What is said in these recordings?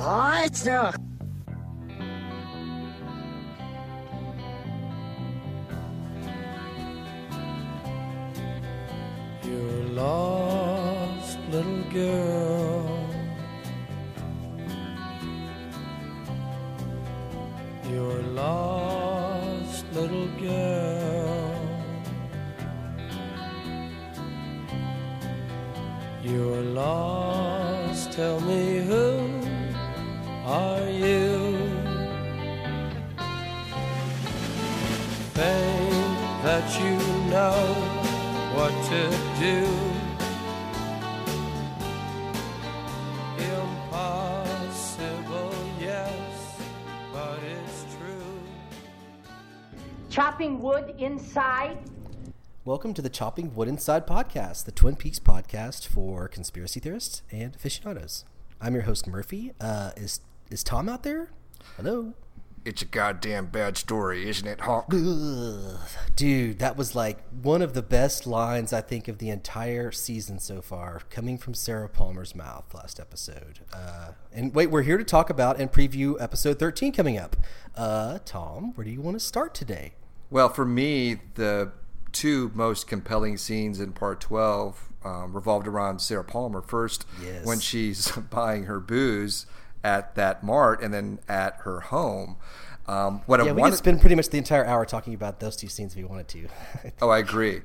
What? You're inside. Welcome to the Chopping Wood Inside podcast, the Twin Peaks podcast for conspiracy theorists and aficionados. I'm your host Murphy. Uh, is is Tom out there? Hello, It's a goddamn bad story, isn't it, Hawk? Ugh. dude. That was like one of the best lines I think of the entire season so far, coming from Sarah Palmer's mouth last episode. Uh, and wait, we're here to talk about and preview episode 13 coming up. Uh, Tom, where do you want to start today? Well, for me, the two most compelling scenes in part 12 um, revolved around Sarah Palmer. First, Yes. when she's buying her booze at that mart and then at her home. Um, what Yeah, I we wanted, could spend pretty much the entire hour talking about those two scenes if we wanted to. oh, I agree.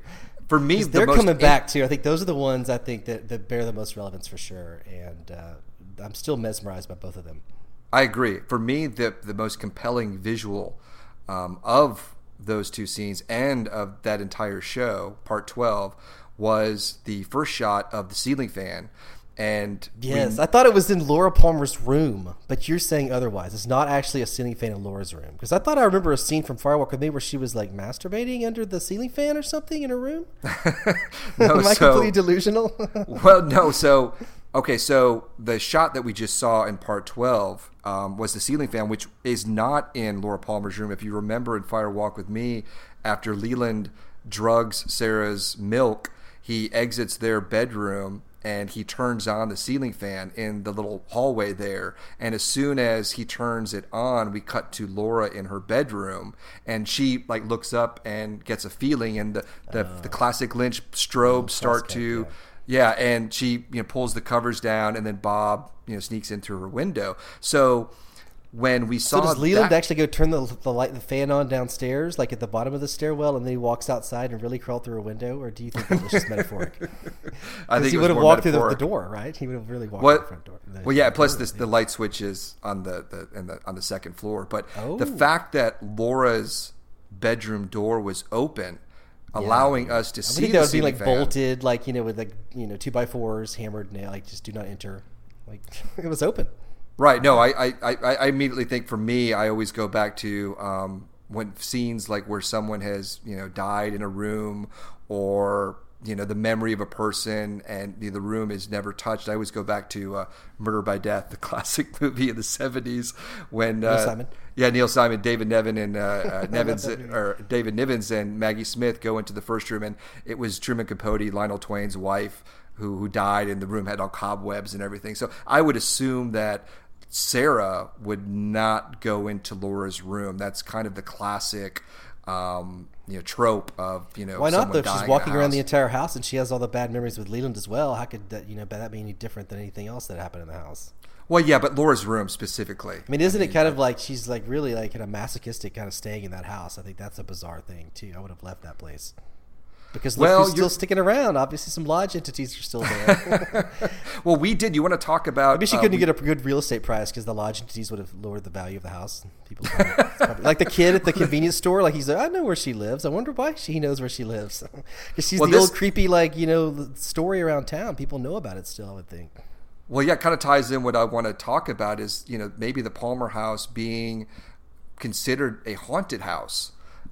For me, the they're most coming in- back too. I think those are the ones I think that, that bear the most relevance for sure, and uh, I'm still mesmerized by both of them. I agree. For me, the the most compelling visual um, of those two scenes and of that entire show, part twelve, was the first shot of the ceiling fan. And we- Yes, I thought it was in Laura Palmer's room, but you're saying otherwise. It's not actually a ceiling fan in Laura's room because I thought I remember a scene from Fire Walk with Me where she was like masturbating under the ceiling fan or something in her room. no, Am I so- completely delusional? well, no. So, okay, so the shot that we just saw in part 12 um, was the ceiling fan, which is not in Laura Palmer's room. If you remember in Fire Walk with Me, after Leland drugs Sarah's milk, he exits their bedroom and he turns on the ceiling fan in the little hallway there. And as soon as he turns it on, we cut to Laura in her bedroom, and she like looks up and gets a feeling, and the the, the classic Lynch strobes start to. Yeah, and she you know pulls the covers down, and then Bob you know sneaks into her window. So when we so saw does Leland that, actually go turn the, the light, the fan on downstairs, like at the bottom of the stairwell, and then he walks outside and really crawl through a window, or do you think that was just metaphoric? I think he would have walked through the, the door, right? He would have really walked What? through the front door. the- well, yeah. Plus, this, the light switches on the, the, the on the second floor. But the Oh. fact that Laura's bedroom door was open, allowing us to I see think the that would be like fan. bolted, like you know, with like you know two by fours, hammered nail, like just do not enter. Like it was open. Right. No, I, I, I, I immediately think for me, I always go back to um, when scenes like where someone has, you know, died in a room or, you know, the memory of a person and the, the room is never touched. I always go back to uh, Murder by Death, the classic movie in the 70s when. Uh, Simon? Yeah, Neil Simon, David Nevin, and uh, uh, Nevins, or David Nivens and Maggie Smith go into the first room, and it was Truman Capote, Lionel Twain's wife, who who died, and the room had all cobwebs and everything. So I would assume that Sarah would not go into Laura's room. That's kind of the classic, um, you know, trope of you know. Why not though? She's in walking around the entire house and she has all the bad memories with Leland as well. How could that you know that be any different than anything else that happened in the house? Well, yeah, but Laura's room specifically. I mean, isn't it kind of like she's like really like kind of masochistic, kind of staying in that house? I think that's a bizarre thing too. I would have left that place because look Well, who's still sticking around. Obviously, some lodge entities are still there. Well, we did. You want to talk about? Maybe she uh, couldn't we- get a good real estate price because the lodge entities would have lowered the value of the house. People probably, like the kid at the convenience store, like he's like, I know where she lives. I wonder why she knows where she lives because she's Well, the this- old creepy like you know story around town. People know about it still. I would think. Well, yeah, it kind of ties in what I want to talk about is you know maybe the Palmer House being considered a haunted house,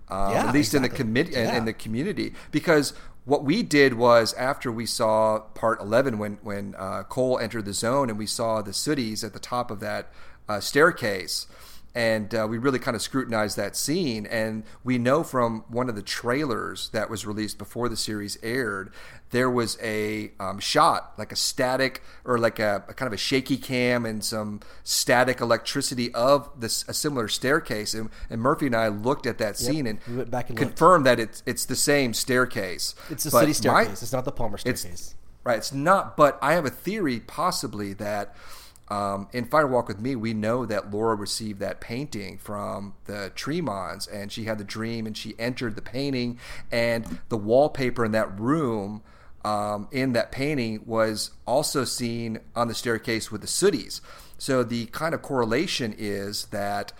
um, Yeah, at least in the exactly. committee in, Yeah. in the community, because what we did was after we saw part eleven when when uh, Cole entered the zone and we saw the sooties at the top of that uh, staircase. And uh, we really kind of scrutinized that scene. And we know from one of the trailers that was released before the series aired, there was a um, shot, like a static or like a, a, kind of a shaky cam and some static electricity of this a similar staircase. And, and Murphy and I looked at that scene and, we and confirmed looked. that it's it's the same staircase. It's the but city staircase. My, it's not the Palmer staircase. It's, right. It's not. But I have a theory, possibly that um, in Fire Walk with Me, we know that Laura received that painting from the Tremonds, and she had the dream, and she entered the painting, and the wallpaper in that room. Um, in that painting was also seen on the staircase with the sooties. So the kind of correlation is that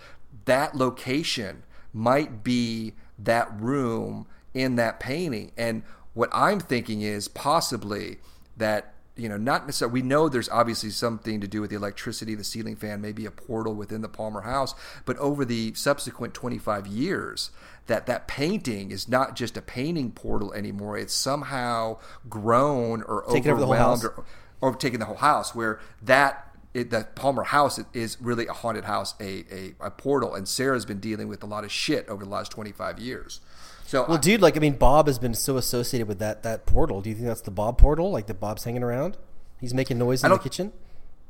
that location might be that room in that painting. And what I'm thinking is possibly that you know, not necessarily. We know there's obviously something to do with the electricity, the ceiling fan, maybe a portal within the Palmer house. But over the subsequent 25 years, that that painting is not just a painting portal anymore. It's somehow grown or taking overwhelmed or, or taking the whole house. Where that it, the Palmer house is really a haunted house, a, a, a portal. And Sarah's been dealing with a lot of shit over the last 25 years. So well, I, dude, like I mean, Bob has been so associated with that that portal. Do you think that's the Bob portal? Like the Bob's hanging around? He's making noise in the kitchen,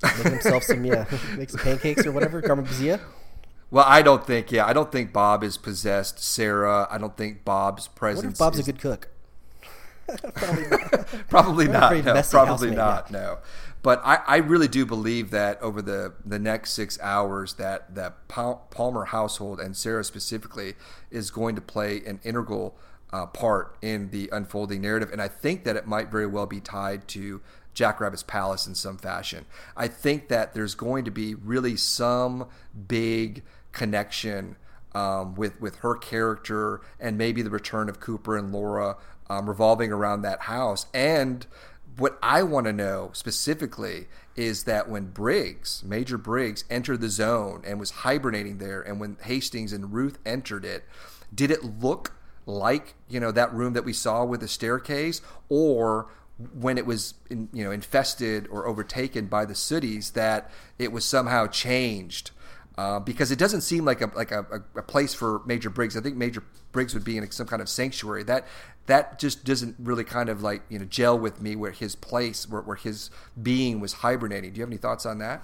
making himself some yeah, make some pancakes or whatever. garmonbozia. Well, I don't think. Yeah, I don't think Bob is possessed Sarah. I don't think Bob's presence. What if Bob's is, a good cook? probably not. probably not. No, probably not. No. But I, I really do believe that over the, the next six hours that that Palmer household and Sarah specifically is going to play an integral uh, part in the unfolding narrative, and I think that it might very well be tied to Jackrabbit's Palace in some fashion. I think that there's going to be really some big connection um, with with her character and maybe the return of Cooper and Laura um, revolving around that house and what I want to know specifically is that when Briggs, Major Briggs, entered the zone and was hibernating there, and when Hastings and Ruth entered it, did it look like you know that room that we saw with the staircase, or when it was in, you know infested or overtaken by the sooties, that it was somehow changed? Uh, because it doesn't seem like a like a, a, place for Major Briggs. I think Major Briggs would be in some kind of sanctuary. That that just doesn't really kind of like you know gel with me where his place where, where his being was hibernating. Do you have any thoughts on that?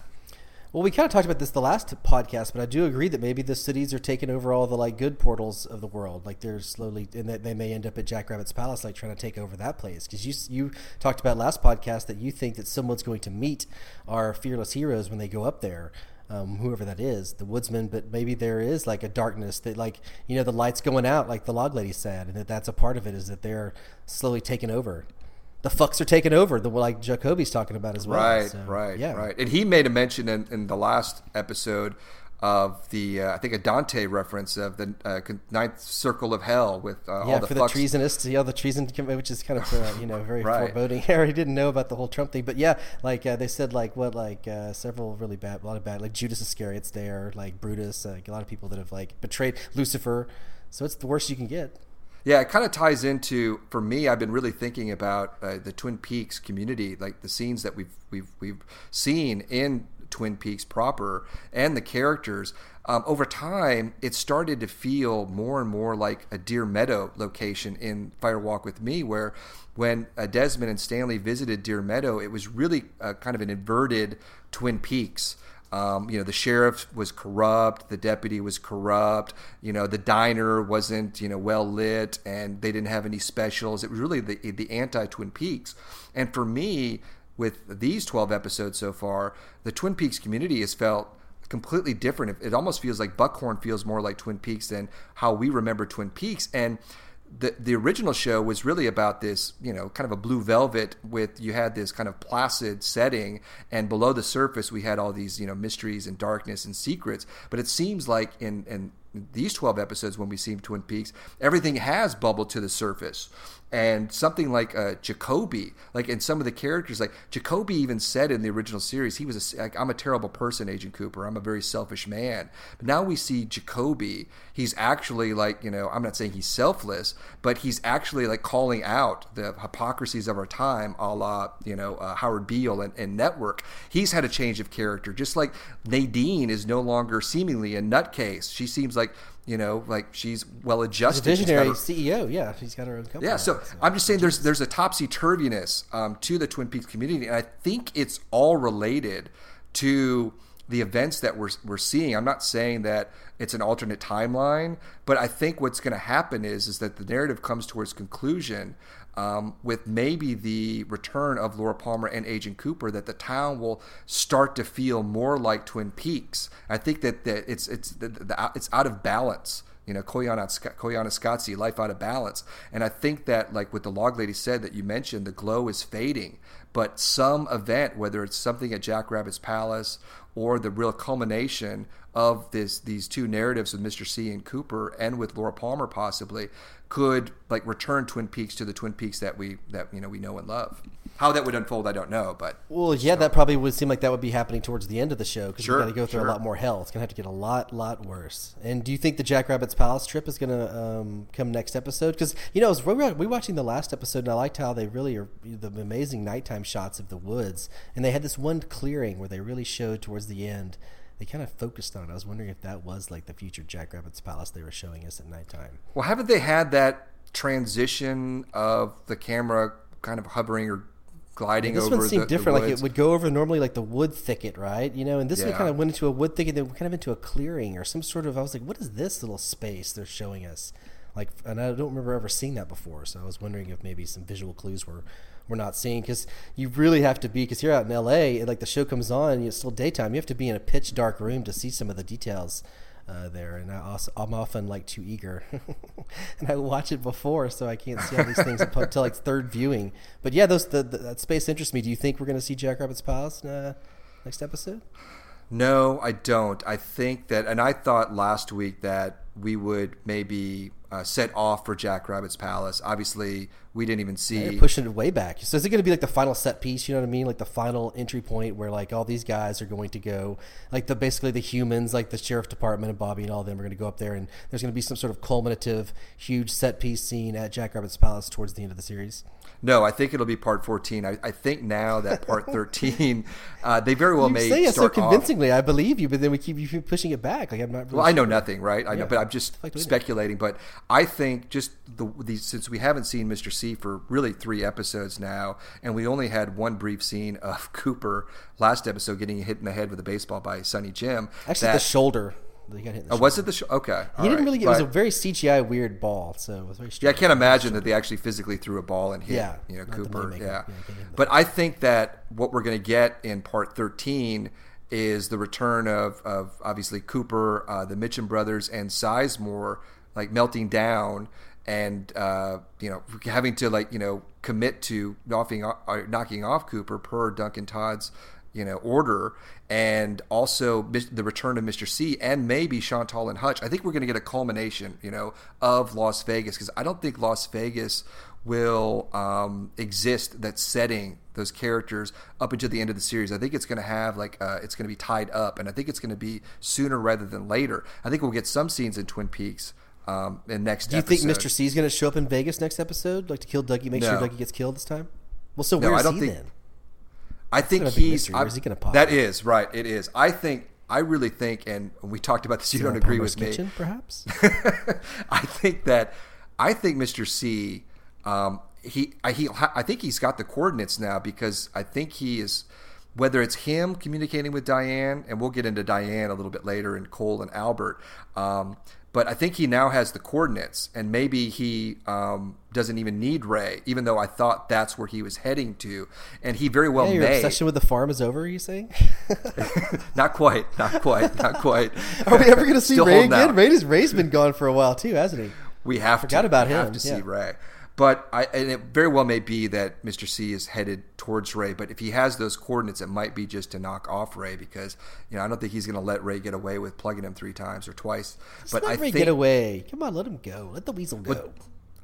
Well we kind of talked about this the last podcast but i do agree that maybe the cities are taking over all the like good portals of the world. Like they're slowly and that they may end up at jackrabbit's palace like trying to take over that place. Because you you talked about last podcast that you think that someone's going to meet our fearless heroes when they go up there um, whoever that is, the woodsman, but maybe there is like a darkness that, like, you know, the lights going out, like the log lady said, and that that's a part of it is that they're slowly taking over. The fucks are taking over, the like Jacoby's talking about as well. Right, so, right, yeah. right. And he made a mention in, in the last episode of the uh, I think a Dante reference of the uh, ninth circle of hell with uh, yeah all the for the treasonists, yeah, the treason, which is kind of uh, you know very right. foreboding. I already didn't know about the whole Trump thing, but yeah, like uh, they said, like what, like uh, several really bad, a lot of bad, like Judas Iscariot's there, like Brutus, like a lot of people that have like betrayed Lucifer. So it's the worst you can get. Yeah, it kind of ties into for me. I've been really thinking about uh, the Twin Peaks community, like the scenes that we've we've we've seen in Twin Peaks proper and the characters. Um, over time, it started to feel more and more like a Deer Meadow location in Fire Walk with Me, where when uh, Desmond and Stanley visited Deer Meadow, it was really uh, kind of an inverted Twin Peaks. Um, you know, the sheriff was corrupt, the deputy was corrupt, you know, the diner wasn't, you know, well lit and they didn't have any specials. It was really the, the anti Twin Peaks. And for me, with these 12 episodes so far, the Twin Peaks community has felt completely different. It almost feels like Buckhorn feels more like Twin Peaks than how we remember Twin Peaks. And the the original show was really about this, you know, kind of a blue velvet with you had this kind of placid setting, and below the surface we had all these, you know, mysteries and darkness and secrets. But it seems like in in these 12 episodes when we see Twin Peaks, everything has bubbled to the surface. And something like uh, Jacoby, like in some of the characters, like Jacoby even said in the original series, he was a, like, I'm a terrible person, Agent Cooper. I'm a very selfish man. But now we see Jacoby. He's actually like, you know, I'm not saying he's selfless, but he's actually like calling out the hypocrisies of our time, a la, you know, uh, Howard Beale and, and Network. He's had a change of character, just like Nadine is no longer seemingly a nutcase. She seems like you know, like she's well adjusted. She's visionary her, CEO. Yeah, she's got her own company. Yeah, so, so. I'm just saying there's there's a topsy turviness um, to the Twin Peaks community, and I think it's all related to the events that we're we're seeing. I'm not saying that it's an alternate timeline, but I think what's going to happen is is that the narrative comes towards conclusion um, with maybe the return of Laura Palmer and Agent Cooper, that the town will start to feel more like Twin Peaks. I think that, that it's it's the, the, it's out of balance. You know, Koyana, Koyana Koyaanisqatsi, life out of balance. And I think that, like what the log lady said that you mentioned, the glow is fading. But some event, whether it's something at Jackrabbit's Palace or the real culmination of this these two narratives with Mr. C and Cooper and with Laura Palmer possibly could like return Twin Peaks to the Twin Peaks that we that you know we know and love. How that would unfold, I don't know, but well, yeah, so. that probably would seem like that would be happening towards the end of the show because sure, we got to go through sure. a lot more hell. It's gonna have to get a lot, lot worse. And do you think the Jackrabbit's Palace trip is gonna um, come next episode? Because you know, we were watching the last episode, and I liked how they really are the amazing nighttime shots of the woods, and they had this one clearing where they really showed towards the end they kind of focused on. It. I was wondering if that was like the future Jackrabbit's Palace they were showing us at nighttime. Well, haven't they had that transition of the camera kind of hovering or gliding this over one seemed the, different. The like it would go over normally like the wood thicket, right? You know, and this yeah. one kind of went into a wood thicket, then kind of into a clearing or some sort of. I was like, what is this little space they're showing us? Like, and I don't remember ever seeing that before. So I was wondering if maybe some visual clues were we're not seeing because you really have to be because you're out in LA and like the show comes on and it's still daytime. You have to be in a pitch dark room to see some of the details. Uh, there, and I also, I'm often like too eager, and I watch it before, so I can't see all these things until like third viewing. But yeah, those the, the, that space interests me. Do you think we're going to see Jackrabbit's Palace uh, next episode? No, I don't. I think that, and I thought last week that we would maybe uh, set off for Jackrabbit's Palace. Obviously, we didn't even see. Yeah, pushing it way back. So is it going to be like the final set piece? You know what I mean? Like the final entry point where like all these guys are going to go, like the basically the humans, like the sheriff department and Bobby and all of them are going to go up there, and there's going to be some sort of culminative, huge set piece scene at Jackrabbit's Palace towards the end of the series. No, I think it'll be part 14. I, I think now that part 13, uh, they very well you may say it so convincingly. Off. I believe you, but then we keep you keep pushing it back. Like I'm not. Really well, I know nothing, right? I yeah. know, but I'm just like speculating. But I think just the, the since we haven't seen Mr. For really three episodes now, and we only had one brief scene of Cooper last episode getting hit in the head with a baseball by Sonny Jim. Actually, that, the shoulder. He got hit. oh, was it the shoulder? Okay, he didn't right. really. Get, it was a very CGI weird ball, so it was very. Yeah, I can't imagine that they actually physically threw a ball and hit. Yeah, you know Cooper. Yeah, yeah but I think that what we're going to get in part thirteen is the return of, of obviously Cooper, uh, the Mitchum brothers, and Sizemore like melting down and uh, you know having to like you know commit to knocking off, uh, knocking off Cooper per Duncan Todd's you know order, and also the return of Mr. C and maybe Chantal and Hutch. I think we're going to get a culmination, you know, of Las Vegas because I don't think Las Vegas will um, exist that's setting those characters up until the end of the series. I think it's going to have like uh, it's going to be tied up, and I think it's going to be sooner rather than later. I think we'll get some scenes in Twin Peaks. Um, in next, do you episode. think Mr. C is going to show up in Vegas next episode, like to kill Dougie, make no. sure Dougie gets killed this time? Well, so where no, is he think, then? I think he's. Mystery, is he going to pop? That is right. It is. I think. I really think, and we talked about this. You don't agree with kitchen, me, perhaps. I think that. I think Mr. C. Um, he. I, he. I think he's got the coordinates now because I think he is. Whether it's him communicating with Diane, and we'll get into Diane a little bit later, and Cole and Albert. Um, but I think he now has the coordinates, and maybe he um, doesn't even need Ray, even though I thought that's where he was heading to, and he very well yeah, your may. obsession with the farm is over. Are you saying? not quite, not quite, not quite. Are we ever going to see Ray again? Ray's, Ray's been gone for a while too, hasn't he? We have forgot to, about we him. Have to yeah. see Ray. But I, and it very well may be that Mr. C is headed towards Ray. But if he has those coordinates, it might be just to knock off Ray because you know I don't think he's going to let Ray get away with plugging him three times or twice. Just but let I Ray think, get away. Come on, let him go. Let the weasel go. But,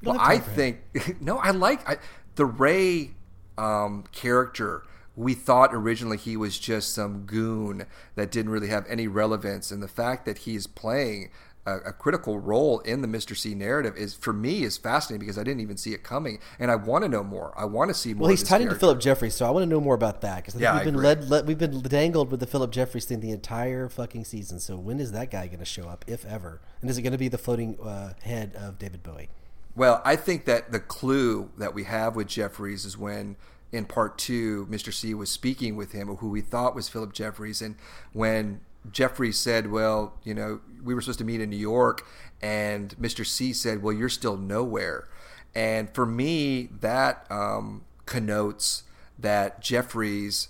Well, I time for him. think no. I like I, the Ray um, character. We thought originally he was just some goon that didn't really have any relevance, and the fact that he's playing a, a critical role in the Mister C narrative is for me is fascinating because I didn't even see it coming, and I want to know more. I want to see more. Well, he's tied into. Philip Jeffries, so I want to know more about that because Yeah, we've been led, led, we've been dangled with the Philip Jeffries thing the entire fucking season. So when is that guy going to show up, if ever? And is it going to be the floating uh, head of David Bowie? Well, I think that the clue that we have with Jeffries is when in part two, Mr. C was speaking with him, who we thought was Philip Jeffries, and when Jeffries said, "Well, you know, we were supposed to meet in New York," and Mr. C said, "Well, you're still nowhere," and for me, that um, connotes that Jeffries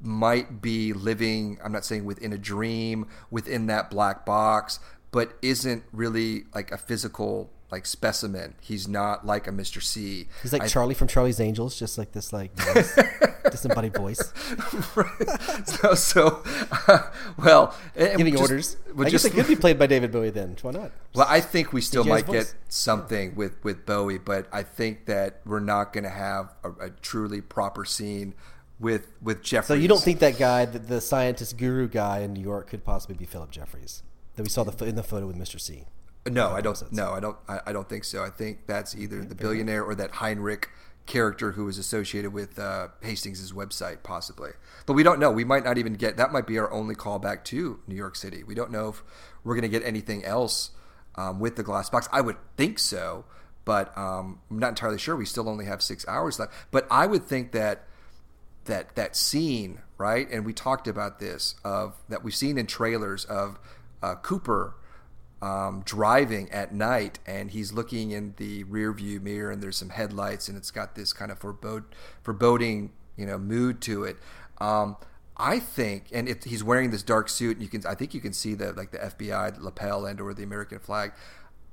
might be living. I'm not saying within a dream, within that black box, but isn't really like a physical like specimen. He's not like a Mr. C. He's like I- Charlie from Charlie's Angels, just like this, like voice, disembodied voice, so, so uh, well, and giving just- orders. I guess it could be played by David Bowie then. Why not? Well, I think we still might voice. get something with, with Bowie, but I think that we're not going to have a, a truly proper scene with with Jeffries. So you don't think that guy, the, the scientist guru guy in New York, could possibly be Philip Jeffries that we saw the, in the photo with Mr. C? No, I don't. No, I don't. I, I don't think so. I think that's either the billionaire or that Heinrich character who is associated with uh, Hastings' website, possibly. But we don't know. We might not even get. That might be our only callback to New York City. We don't know if we're going to get anything else um, with the glass box. I would think so, but um, I'm not entirely sure. We still only have six hours left. But I would think that that that scene, right? And we talked about this of that we've seen in trailers of uh, Cooper um, driving at night, and he's looking in the rear view mirror, and there's some headlights, and it's got this kind of forebode, foreboding, you know, mood to it. Um, I think, and it, he's wearing this dark suit, and you can, I think you can see the like the FBI lapel and or the American flag.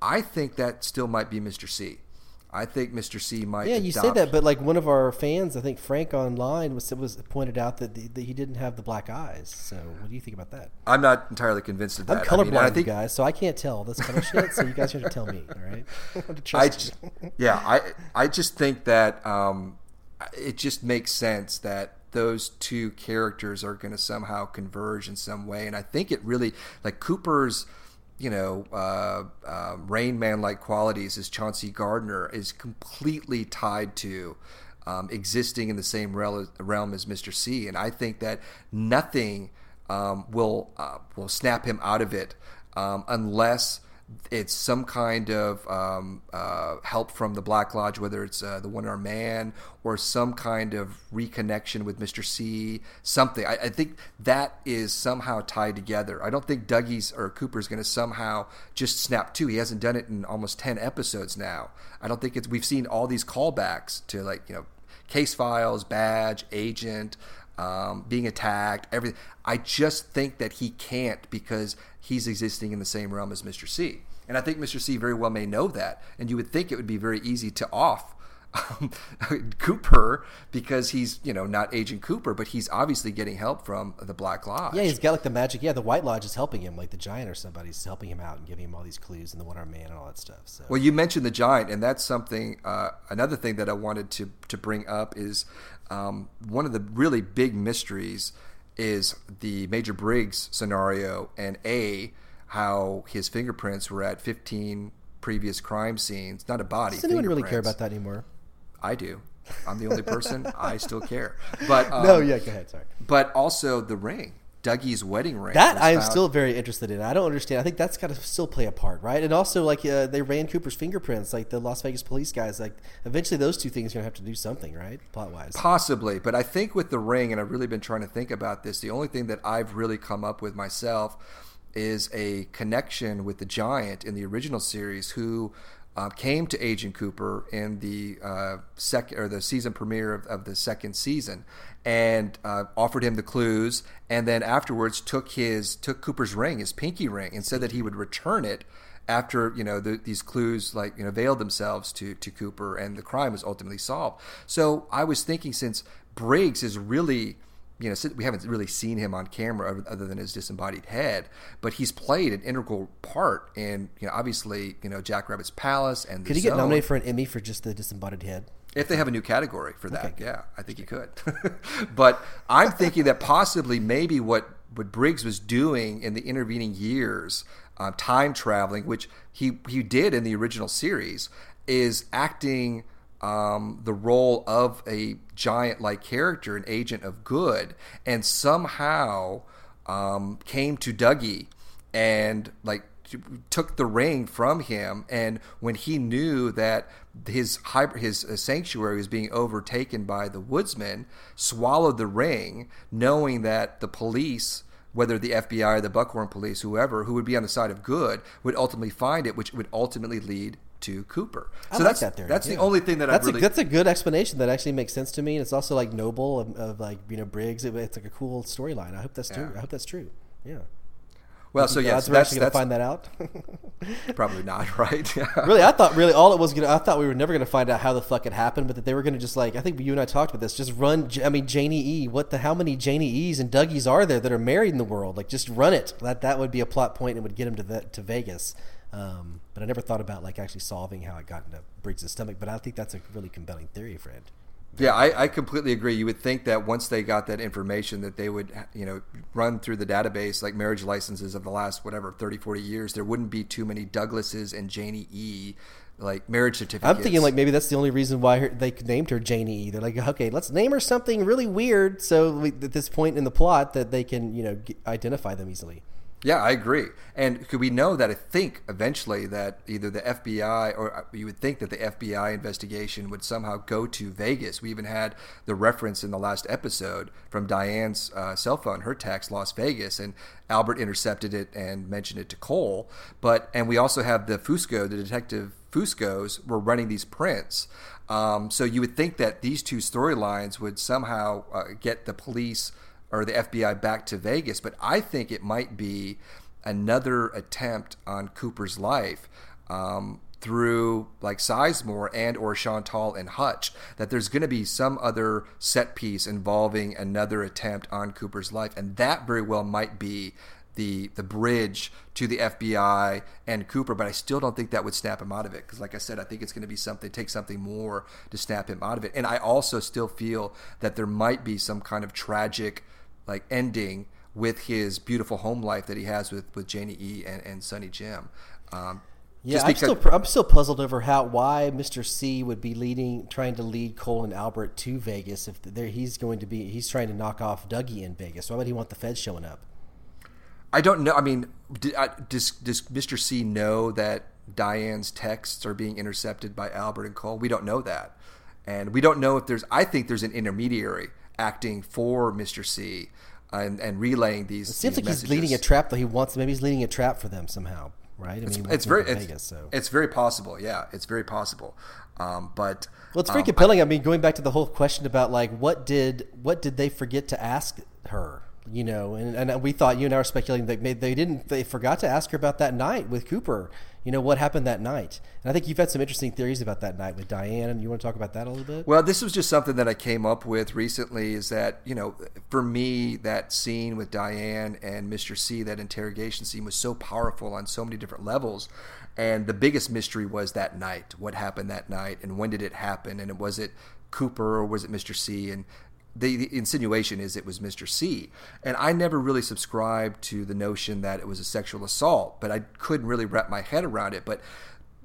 I think that still might be Mr. C. I think Mr. C might. Yeah, you say that, but like one of our fans, I think Frank online was was pointed out that, the, that he didn't have the black eyes. So what do you think about that? I'm not entirely convinced of that. I'm I colorblind, mean, I think guys, so I can't tell this kind of shit. So you guys have to tell me, all right? I I just, yeah, I I just think that um, it just makes sense that those two characters are going to somehow converge in some way, and I think it really like Cooper's. You know, uh, uh, Rain Man like qualities as Chauncey Gardiner is completely tied to um, existing in the same rel- realm as Mr. C, and I think that nothing um, will uh, will snap him out of it um, unless it's some kind of um, uh, help from the Black Lodge, whether it's uh, the One Arm Man or some kind of reconnection with Mister C. Something. I, I think that is somehow tied together. I don't think Dougie's or Cooper's going to somehow just snap to. He hasn't done it in almost ten episodes now. I don't think it's. We've seen all these callbacks to like you know case files, badge, agent, um, being attacked, everything. I just think that he can't because he's existing in the same realm as Mr. C. And I think Mr. C very well may know that. And you would think it would be very easy to off um, Cooper because he's, you know, not Agent Cooper, but he's obviously getting help from the Black Lodge. Yeah, he's got like the magic. Yeah, the White Lodge is helping him, like the Giant or somebody's helping him out and giving him all these clues and the One Arm Man and all that stuff. So Well, you mentioned the giant, and that's something. Uh, another thing that I wanted to to bring up is um, one of the really big mysteries is the Major Briggs scenario, and a how his fingerprints were at 15 previous crime scenes. Not a body. does anyone really care about that anymore? I do. I'm the only person. I still care. But um, no, yeah, go ahead. Sorry. But also the ring, Dougie's wedding ring. That I am found- still very interested in. I don't understand. I think that's got to still play a part, right? And also, like uh, they ran Cooper's fingerprints, like the Las Vegas police guys. Like eventually, those two things are gonna have to do something, right? Plot wise. Possibly, but I think with the ring, and I've really been trying to think about this, the only thing that I've really come up with myself is a connection with the giant in the original series who uh, came to Agent Cooper in the uh, second or the season premiere of, of the second season and uh, offered him the clues and then afterwards took his took Cooper's ring, his pinky ring, and said that he would return it after you know the, these clues like you know veiled themselves to to Cooper and the crime was ultimately solved. So I was thinking since Briggs is really you know, we haven't really seen him on camera other than his disembodied head, but he's played an integral part in, you know, obviously, you know, Jack Rabbit's Palace and could he get nominated for an Emmy for just the disembodied head? If they have a new category for that, okay. yeah, I think he could. but I'm thinking that possibly maybe what what Briggs was doing in the intervening years, uh, time traveling, which he he did in the original series, is acting um, the role of a giant like character, an agent of good, and somehow um, came to Dougie and like took the ring from him. And when he knew that his his uh, sanctuary was being overtaken by the woodsman swallowed the ring, knowing that the police whether the FBI or the Buckhorn police, whoever, who would be on the side of good, would ultimately find it, which would ultimately lead to Cooper. I like that's that theory. that's yeah. the only thing that that's I really a, that's a good explanation that actually makes sense to me. And it's also like noble of, of like you know Briggs. It, it's like a cool storyline. I hope that's true. I hope that's true. Yeah. Well, so yes, we're actually gonna find that out. probably not, right? really, I thought really all it was gonna. I thought we were never gonna find out how the fuck it happened, but that they were gonna just like I think you and I talked about this. Just run. I mean, Janie E. What the? How many Janie E's and Dougies are there that are married in the world? Like, just run it. That that would be a plot point and would get him to the, to Vegas. Um, but I never thought about like actually solving how it got into Briggs' stomach. But I think that's a really compelling theory, Fred. Yeah, I, I, completely agree. You would think that once they got that information that they would, you know, run through the database like marriage licenses of the last, whatever, 30, 40 years. There wouldn't be too many Douglases and Janie E like marriage certificates. I'm thinking like maybe that's the only reason why her, they named her Janie E. They're like, okay, let's name her something really weird, so we, at this point in the plot that they can you know get, identify them easily. Yeah, I agree. And could we know that I think eventually that either the FBI or uh, you would think that the FBI investigation would somehow go to Vegas. We even had the reference in the last episode from Diane's uh, cell phone, her text, Las Vegas, and Albert intercepted it and mentioned it to Cole. But and we also have the Fusco, the detective Fuscos were running these prints. Um, so you would think that these two storylines would somehow uh, get the police or the FBI back to Vegas, but I think it might be another attempt on Cooper's life um, through like Sizemore and or Chantal and Hutch. That there's going to be some other set piece involving another attempt on Cooper's life, and that very well might be the the bridge to the FBI and Cooper, but I still don't think that would snap him out of it because, like I said, I think it's going to be something take something more to snap him out of it, and I also still feel that there might be some kind of tragic like ending with his beautiful home life that he has with with Janie E and, and Sonny Jim. Um, yeah, I'm still I'm still puzzled over how why Mr. C would be leading, trying to lead Cole and Albert to Vegas if there he's going to be he's trying to knock off Dougie in Vegas. Why would he want the feds showing up? I don't know. I mean, does does Mr. C know that Diane's texts are being intercepted by Albert and Cole? We don't know that, and we don't know if there's. I think there's an intermediary acting for Mr. C and, and relaying these. It seems these like messages. he's leading a trap. Though he wants, maybe he's leading a trap for them somehow, right? I It's, mean, it's very it's, Vegas, so. it's very possible. Yeah, it's very possible. Um, but well, it's very um, compelling. I, I mean, going back to the whole question about like what did what did they forget to ask her? You know, and, and we thought you and I were speculating that maybe they didn't. They forgot to ask her about that night with Cooper. You know what happened that night, and I think you've had some interesting theories about that night with Diane. And you want to talk about that a little bit? Well, this was just something that I came up with recently. Is that you know, for me, that scene with Diane and Mr. C, that interrogation scene, was so powerful on so many different levels. And the biggest mystery was that night. What happened that night, and when did it happen? And was it Cooper or was it Mr. C? And the, the, insinuation is it was Mr. C. And I never really subscribed to the notion that it was a sexual assault, but I couldn't really wrap my head around it. But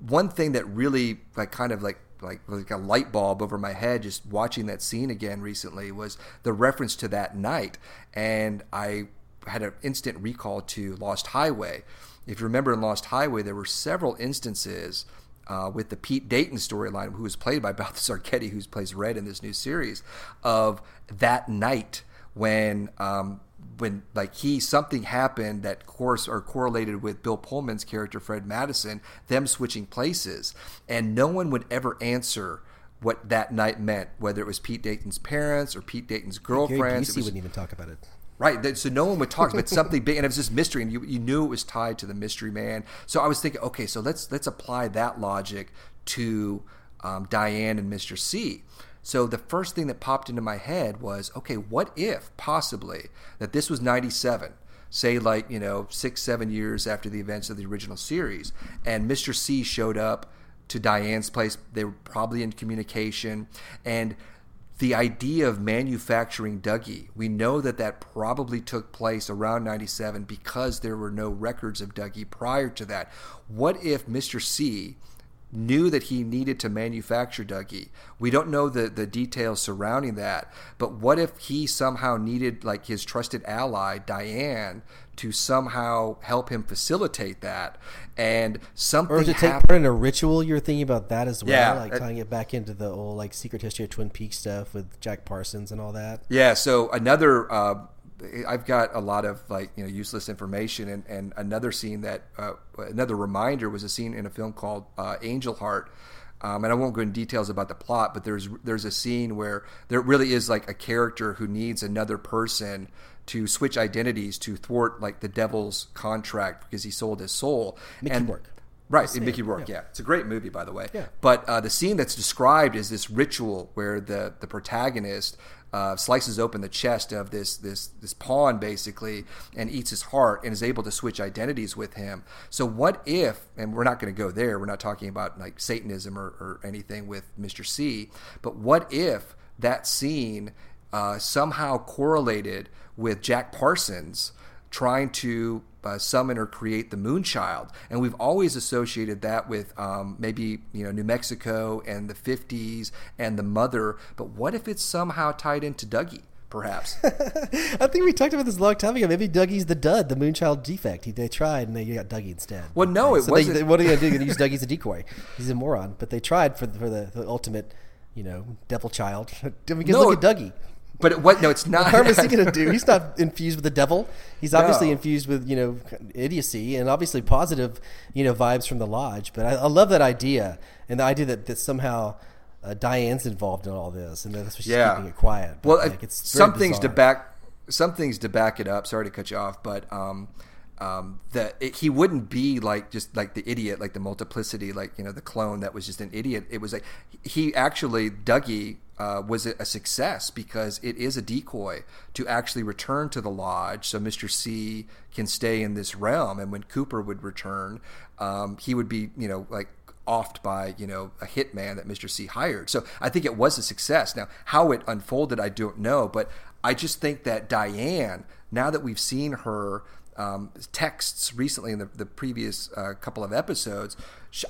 one thing that really like kind of like like like a light bulb over my head just watching that scene again recently was the reference to that night, and I had an instant recall to Lost Highway. If you remember in Lost Highway, there were several instances uh, with the Pete Dayton storyline, who was played by Balthazar Getty, who plays Red in this new series, of that night when um, when like he something happened that course or correlated with Bill Pullman's character Fred Madison, them switching places, and no one would ever answer what that night meant, whether it was Pete Dayton's parents or Pete Dayton's girlfriend. Gary Busey wouldn't even talk about it. Right. So no one would talk, but something big, and it was this mystery, and you, you knew it was tied to the mystery man. So I was thinking, okay, so let's let's apply that logic to um, Diane and Mr. C. So the first thing that popped into my head was, okay, what if possibly that this was 97? Say, like, you know, six, seven years after the events of the original series, and Mr. C showed up to Diane's place. They were probably in communication. And the idea of manufacturing Dougie, we know that that probably took place around 97 because there were no records of Dougie prior to that. What if Mr. C knew that he needed to manufacture Dougie. We don't know the, the details surrounding that, but what if he somehow needed like his trusted ally, Diane, to somehow help him facilitate that and something or to take happened. part in a ritual you're thinking about that as well Yeah, like tying it back into the old like secret history of twin peaks stuff with jack parsons and all that Yeah. So another, uh, I've got a lot of like you know useless information, and, and another scene that uh, another reminder was a scene in a film called uh, Angel Heart. Um, and I won't go into details about the plot, but there's there's a scene where there really is like a character who needs another person to switch identities to thwart like the devil's contract because he sold his soul. Mickey and, Rourke. Right, in Mickey Rourke. yeah. Yeah. it's a great movie, by the way. Yeah. But uh, the scene that's described is this ritual where the the protagonist uh, slices open the chest of this this this pawn basically and eats his heart and is able to switch identities with him. So what if? And we're not going to go there. We're not talking about like Satanism or, or anything with Mister C. But what if that scene uh, somehow correlated with Jack Parsons? trying to uh, summon or create the Moonchild, and we've always associated that with um, maybe you know New Mexico and the '50s and the Mother. But what if it's somehow tied into Dougie? Perhaps. i think we talked about this a long time ago maybe dougie's the dud the moonchild defect he, they tried and they got dougie instead Well, no, it so wasn't- they- what are they going to do They're gonna use dougie as a decoy he's a moron but they tried for the, for the, the ultimate you know devil child because No, look at dougie but it, what? No, it's not. What harm is he going to do? He's not infused with the devil. He's obviously No. infused with you know idiocy and obviously positive you know vibes from the lodge. But I, I love that idea and the idea that, that somehow uh, Diane's involved in all this and that's why she's Yeah. keeping it quiet. But, well, like, it's some things to back some things to back it up. Sorry to cut you off, but um, um, that it, he wouldn't be like just like the idiot, like the multiplicity, like you know the clone that was just an idiot. It was like he actually Dougie uh, was a success because it is a decoy to actually return to the lodge, so Mister C can stay in this realm, and when Cooper would return, um, he would be you know like offed by you know a hitman that Mr. C hired. So I think it was a success. Now how it unfolded, I don't know, but I just think that Diane, now that we've seen her um, texts recently in the, the previous uh, couple of episodes,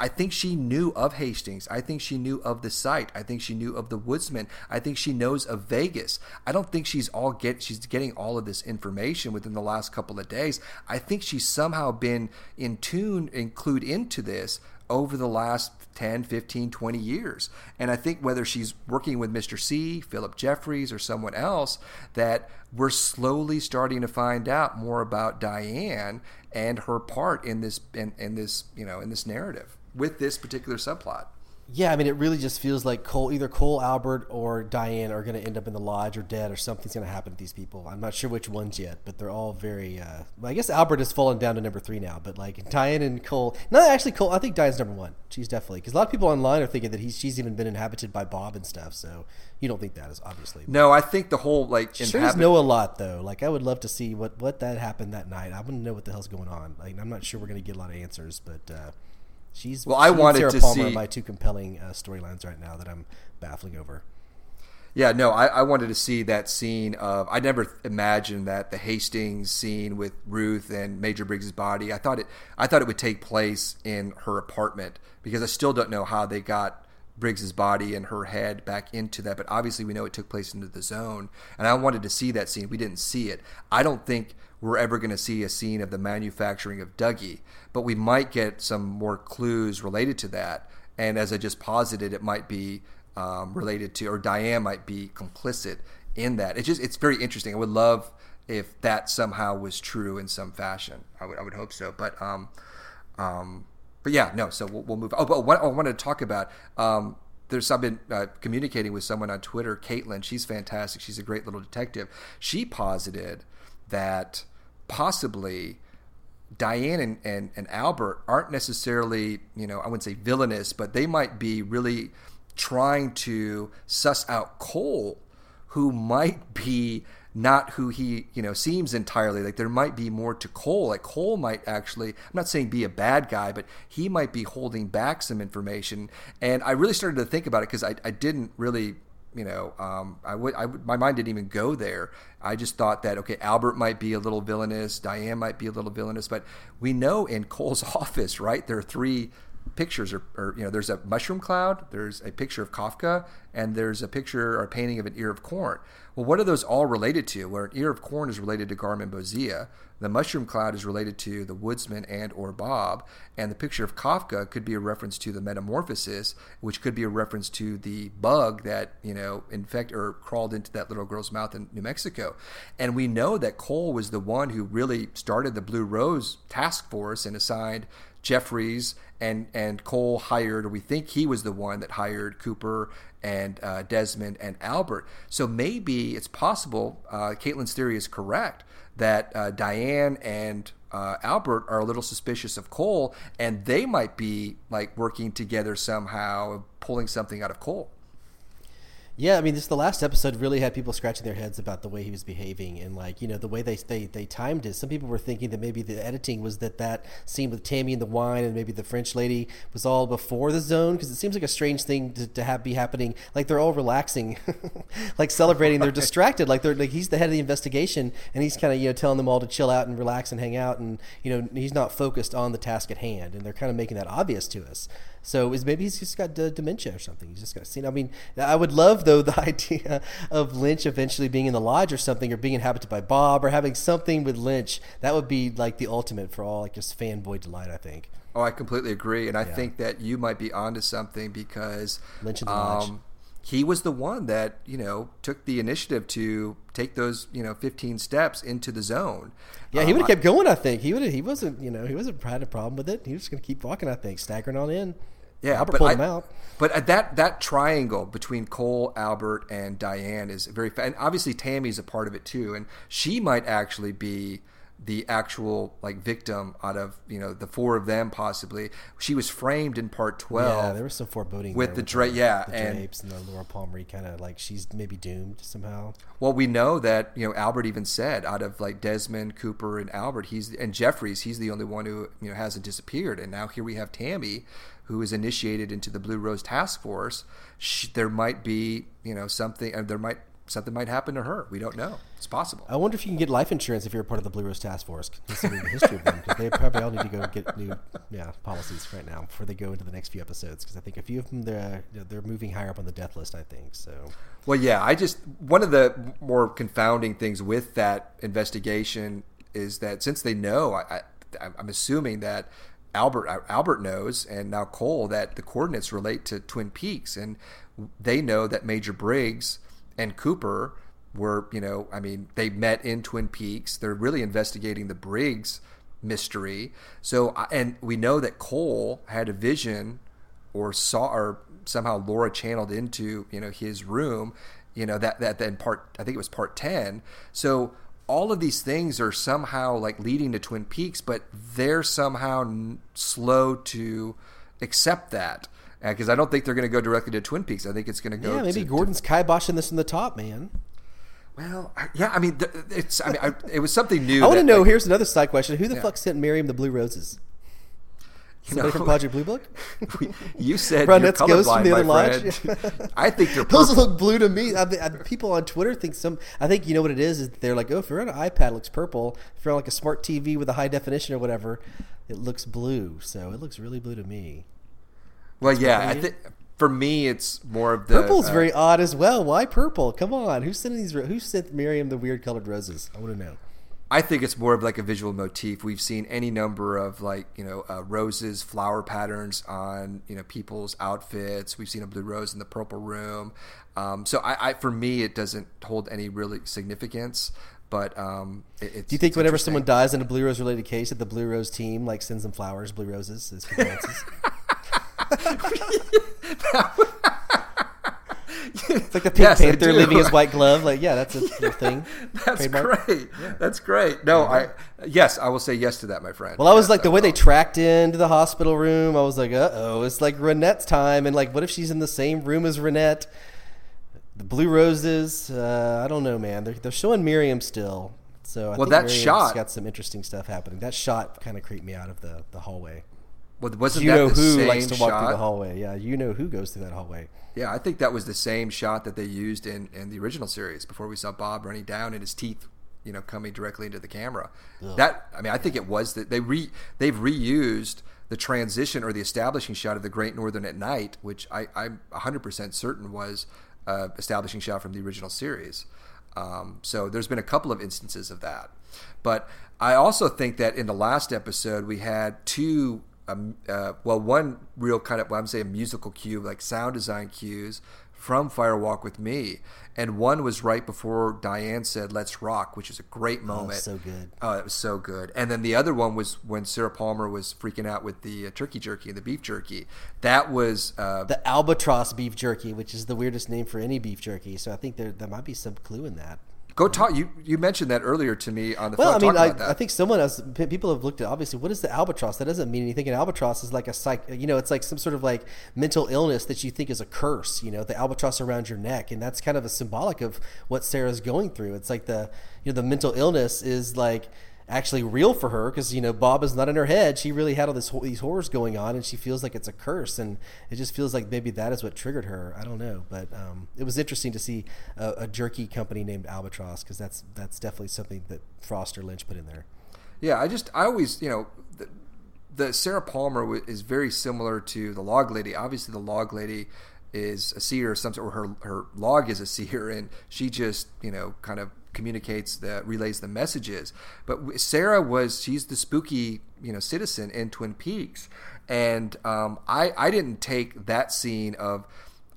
I think she knew of Hastings. I think she knew of the site. I think she knew of the woodsman. I think she knows of Vegas. I don't think she's all get she's getting all of this information within the last couple of days. I think she's somehow been in tune, include into this over the last 10, 15, 20 years. And I think whether she's working with Mr. C, Philip Jeffries, or someone else, that we're slowly starting to find out more about Diane and her part in this in, in this, you know, in this narrative with this particular subplot. Yeah, I mean, it really just feels like Cole, either Cole, Albert, or Diane are going to end up in the lodge or dead, or something's going to happen to these people. I'm not sure which ones yet, but they're all very. Uh, well, I guess Albert has fallen down to number three now, but like Diane and Cole. No, actually, Cole. I think Diane's number one. She's definitely because a lot of people online are thinking that he's, she's even been inhabited by Bob and stuff. So you don't think that is obviously. No, I think the whole like Sure, inhabit- know a lot though. Like I would love to see what what that happened that night. I want to know what the hell's going on. Like I'm not sure we're going to get a lot of answers, but uh, she's Well, I wanted Sarah to Palmer are see- my two compelling uh, storylines right now that I'm baffling over. Yeah, no, I, I wanted to see that scene of. I never imagined that the Hastings scene with Ruth and Major Briggs's body. I thought it. I thought it would take place in her apartment because I still don't know how they got Briggs's body and her head back into that. But obviously, we know it took place into the zone, and I wanted to see that scene. We didn't see it. I don't think we're ever going to see a scene of the manufacturing of Dougie, but we might get some more clues related to that. And as I just posited, it might be um, related to, or Diane might be complicit in that. It's just, it's very interesting. I would love if that somehow was true in some fashion. I would, I would hope so. But, um, um, but yeah, no. So we'll, we'll move. Oh, but what I wanted to talk about. Um, there's I've been uh, communicating with someone on Twitter, Caitlin. She's fantastic. She's a great little detective. She posited that possibly Diane and, and, and Albert aren't necessarily, you know, I wouldn't say villainous, but they might be really trying to suss out Cole, who might be not who he you know seems entirely. Like there might be more to Cole. Like Cole might actually I'm not saying be a bad guy but he might be holding back some information. And I really started to think about it because I, I didn't really you know um, I would I my mind didn't even go there. I just thought that okay Albert might be a little villainous Diane might be a little villainous but we know in Cole's office right there are three pictures or, or, you know there's a mushroom cloud there's a picture of kafka and there's a picture or a painting of an ear of corn well what are those all related to? Where an ear of corn is related to garmonbozia the mushroom cloud is related to the woodsman and or bob and the picture of kafka could be a reference to the metamorphosis which could be a reference to the bug that you know infect or crawled into that little girl's mouth in new mexico. And we know that cole was the one who really started the blue rose task force and assigned Jeffries and and Cole hired, we think he was the one that hired Cooper and uh, Desmond and Albert. So maybe it's possible. Uh, Caitlin's theory is correct that uh, Diane and uh, Albert are a little suspicious of Cole, and they might be like working together somehow, pulling something out of Cole. Yeah, I mean, this the last episode really had people scratching their heads about the way he was behaving and like you know the way they they, they timed it. Some people were thinking that maybe the editing was that that scene with Tammy and the wine and maybe the French lady was all before the zone because it seems like a strange thing to, to have be happening. Like they're all relaxing, like celebrating. They're distracted. Like they're like he's the head of the investigation and he's kind of you know telling them all to chill out and relax and hang out and you know he's not focused on the task at hand and they're kind of making that obvious to us. So is maybe he's just got d- dementia or something. He's just got seen. I mean, I would love though the idea of Lynch eventually being in the lodge or something, or being inhabited by Bob, or having something with Lynch. That would be like the ultimate for all like just fanboy delight. I think. Oh, I completely agree, and I yeah. think that you might be onto something because Lynch in the lodge. Um, he was the one that you know took the initiative to take those you know 15 steps into the zone. Yeah, he would have um, kept going. I think he would. He wasn't. You know, he wasn't had a problem with it. He was going to keep walking. I think staggering on in. Yeah, Albert but pulled I, him out. But uh, that that triangle between Cole, Albert, and Diane is very, and obviously Tammy's a part of it too, and she might actually be the actual like victim out of you know the four of them possibly. She was framed in part twelve. Yeah, there was some foreboding with the Dra- yeah the and Drapes and the Laura Palmery kind of like she's maybe doomed somehow. Well, we know that you know Albert even said out of like Desmond, Cooper, and Albert, he's and Jeffries, he's the only one who you know hasn't disappeared, and now here we have Tammy, who is initiated into the Blue Rose Task Force. She, there might be you know something, and there might something might happen to her. We don't know. It's possible. I wonder if you can get life insurance if you're a part of the Blue Rose Task Force, considering the history of them, because they probably all need to go get new yeah policies right now before they go into the next few episodes. Because I think a few of them they're they're moving higher up on the death list. I think so. Well, yeah, I just one of the more confounding things with that investigation is that since they know, I, I I'm assuming that Albert uh, Albert knows, and now Cole that the coordinates relate to Twin Peaks, and they know that Major Briggs and Cooper were, you know, I mean, they met in Twin Peaks. They're really investigating the Briggs mystery. So, and we know that Cole had a vision, or saw, or somehow Laura channeled into, you know, his room. You know that that then part. I think it was part ten. So all of these things are somehow like leading to Twin Peaks, but they're somehow n- slow to accept that because uh, I don't think they're going to go directly to Twin Peaks. I think it's going to go. Yeah, maybe to, Gordon's to, kiboshing this in the top, man. Well, yeah, I mean, it's. I mean, I, it was something new. I want to know. Like, here's another side question: Who the yeah. fuck sent Miriam the blue roses? Somebody know, from Project Blue Book? you said ghost from the other lodge. I think they're purple. those look blue to me. I, I, people on Twitter think some. I think you know what it is. Is they're like, oh, if you're on an iPad, it looks purple. If you're on like a smart TV with a high definition or whatever, it looks blue. So it looks really blue to me. Well, yeah, I think for me, it's more of the purple's uh, very odd as well. Why purple? Come on, who sent these? Who sent Miriam the weird colored roses? I want to know. I think it's more of like a visual motif. We've seen any number of like you know uh, roses, flower patterns on you know people's outfits. We've seen a blue rose in the purple room. Um, so I, I, for me, it doesn't hold any really significance. But um, it, do you think whenever someone dies in a blue rose related case, that the blue rose team like sends them flowers, blue roses as condolences? It's like the Pink Yes, Panther leaving his white glove. Like, yeah, that's a real thing. That's Trademark. great. That's great. No, I yes, I will say yes to that, my friend. Well, I was Yes, like the way they tracked into the hospital room. I was like, uh oh, it's like Ronette's time, and like, what if she's in the same room as Ronette? The blue roses. Uh, I don't know, man. They're they're showing Miriam still. So I Well, think that Miriam's shot- got some interesting stuff happening. That shot kind of creeped me out of the, the hallway. Well, wasn't you that know the who same likes to walk shot? through the hallway. Yeah, you know who goes through that hallway. Yeah, I think that was the same shot that they used in, in the original series before we saw Bob running down and his teeth, you know, coming directly into the camera. That I mean, I think it was that they re they've reused the transition or the establishing shot of the Great Northern at night, which I, I'm 100% certain was uh, establishing shot from the original series. Um, so there's been a couple of instances of that, but I also think that in the last episode we had two um, uh, well, one real kind of, well, I'm saying musical cue, like sound design cues from Fire Walk with Me, and one was right before Diane said "Let's rock," which is a great moment. so good. Oh, it was so good. And then the other one was when Sarah Palmer was freaking out with the uh, turkey jerky and the beef jerky. That was uh, The albatross beef jerky, which is the weirdest name for any beef jerky. So I think there there might be some clue in that. Go talk. You you mentioned that earlier to me on the Well, phone. I mean, I. I think someone else, people have looked at obviously what is the albatross? That doesn't mean anything. An albatross is like a psych, you know, it's like some sort of like mental illness that you think is a curse. You know, the albatross around your neck, and that's kind of a symbolic of what Sarah's going through. It's like the you know the mental illness is like actually real for her because you know Bob is not in her head. She really had all this these horrors going on, and she feels like it's a curse, and it just feels like maybe that is what triggered her. I don't know, but um, it was interesting to see a, a jerky company named Albatross because that's that's definitely something that Frost or Lynch put in there. Yeah, I just I always you know the, the Sarah Palmer is very similar to the Log Lady. Obviously, the Log Lady is a seer, or some or her her log is a seer, and she just you know kind of communicates the relays the messages. But Sarah was she's the spooky you know citizen in Twin Peaks, and um, I I didn't take that scene of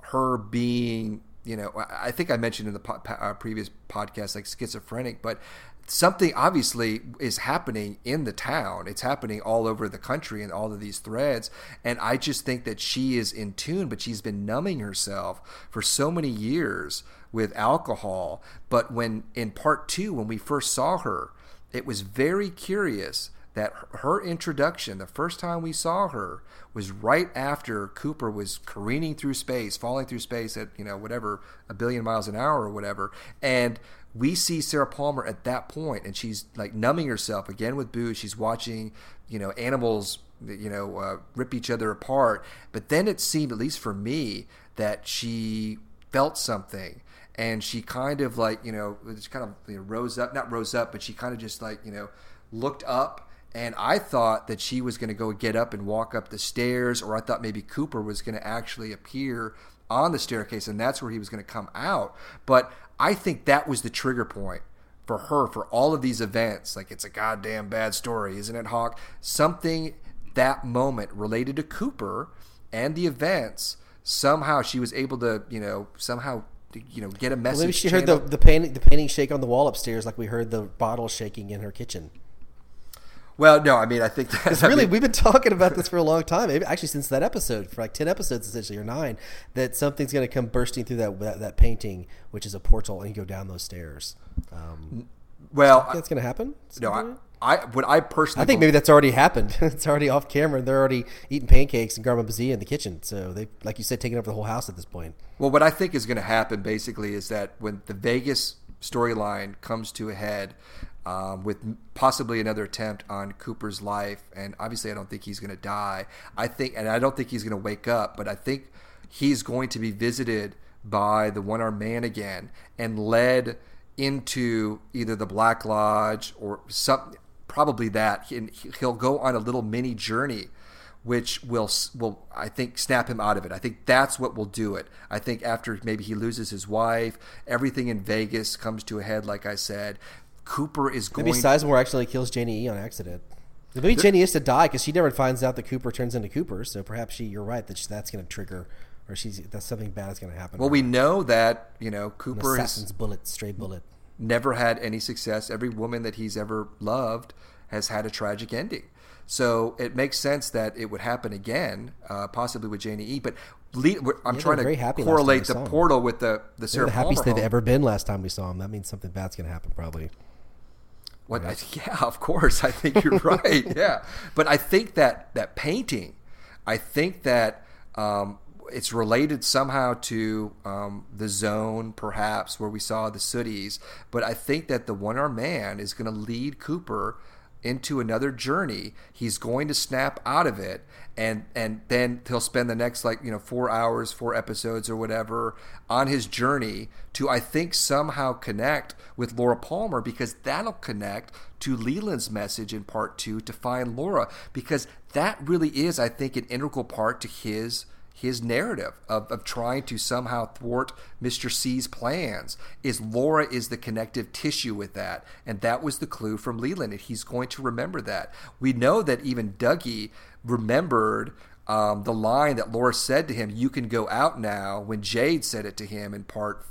her being you know I think I mentioned in the po- uh, previous podcast like schizophrenic, but something obviously is happening in the town. It's happening all over the country and all of these threads. And I just think that she is in tune, but she's been numbing herself for so many years with alcohol. But when in part two, when we first saw her, it was very curious that her introduction, the first time we saw her, was right after Cooper was careening through space, falling through space at, you know, whatever, a billion miles an hour or whatever. And we see Sarah Palmer at that point, and she's like numbing herself again with booze. She's watching, you know, animals, you know, uh, rip each other apart. But then it seemed, at least for me, that she felt something and she kind of like you know just kind of you know, rose up not rose up but she kind of just like you know looked up. And i thought that she was going to go get up and walk up the stairs or i thought maybe cooper was going to actually appear on the staircase and that's where he was going to come out. But i think that was the trigger point for her for all of these events. Like it's a goddamn bad story isn't it hawk? Something that moment related to cooper and the events somehow she was able to you know somehow you know get a message Well, maybe she heard the the painting the painting shake on the wall upstairs, like we heard the bottle shaking in her kitchen. well no i mean i think that's Really, we've been talking about this for a long time. Maybe actually since that episode, for like ten episodes essentially or nine, that something's going to come bursting through that, that that painting, which is a portal, and you go down those stairs. Um, well that's going to happen. no I, I what i personally I think maybe that's already happened. it's already off camera. They're already eating pancakes and garmonbozia in the kitchen. So they, like you said, taking over the whole house at this point. Well, what I think is going to happen basically is that when the Vegas storyline comes to a head, um, with possibly another attempt on Cooper's life, and obviously I don't think he's going to die. I think, and I don't think he's going to wake up, but I think he's going to be visited by the one-armed man again and led into either the Black Lodge or some, probably that. And he'll go on a little mini journey which will will I think snap him out of it. I think that's what will do it. I think after maybe he loses his wife, everything in Vegas comes to a head. Like I said, Cooper is going. Maybe Sizemore actually kills Janie E on accident. Maybe Janie is to die because she never finds out that Cooper turns into Cooper. So perhaps she, you're right that she, that's going to trigger, or she's that's something bad is going to happen. well, we know that you know Cooper assassin's bullet, stray bullet. Never had any success. Every woman that he's ever loved has had a tragic ending. So it makes sense that it would happen again, uh, possibly with Janie E. But lead, I'm Yeah, trying to correlate the we saw 'em. portal with the the They're Sarah the happiest Palmer they've home. ever been last time we saw them. That means something bad's going to happen, probably. What? I, yeah, of course. I think you're right. Yeah, but I think that that painting, I think that um, it's related somehow to um, the zone, perhaps where we saw the sooties. But I think that the one armed man is going to lead Cooper into another journey. He's going to snap out of it, and and then he'll spend the next like you know four hours, four episodes or whatever on his journey to I think somehow connect with Laura Palmer because that'll connect to Leland's message in part two to find Laura because that really is I think an integral part to his his narrative of, of trying to somehow thwart Mr. C's plans is Laura is the connective tissue with that. And that was the clue from Leland. And he's going to remember that. We know that even Dougie remembered um, the line that Laura said to him, You can go out now, when Jade said it to him in part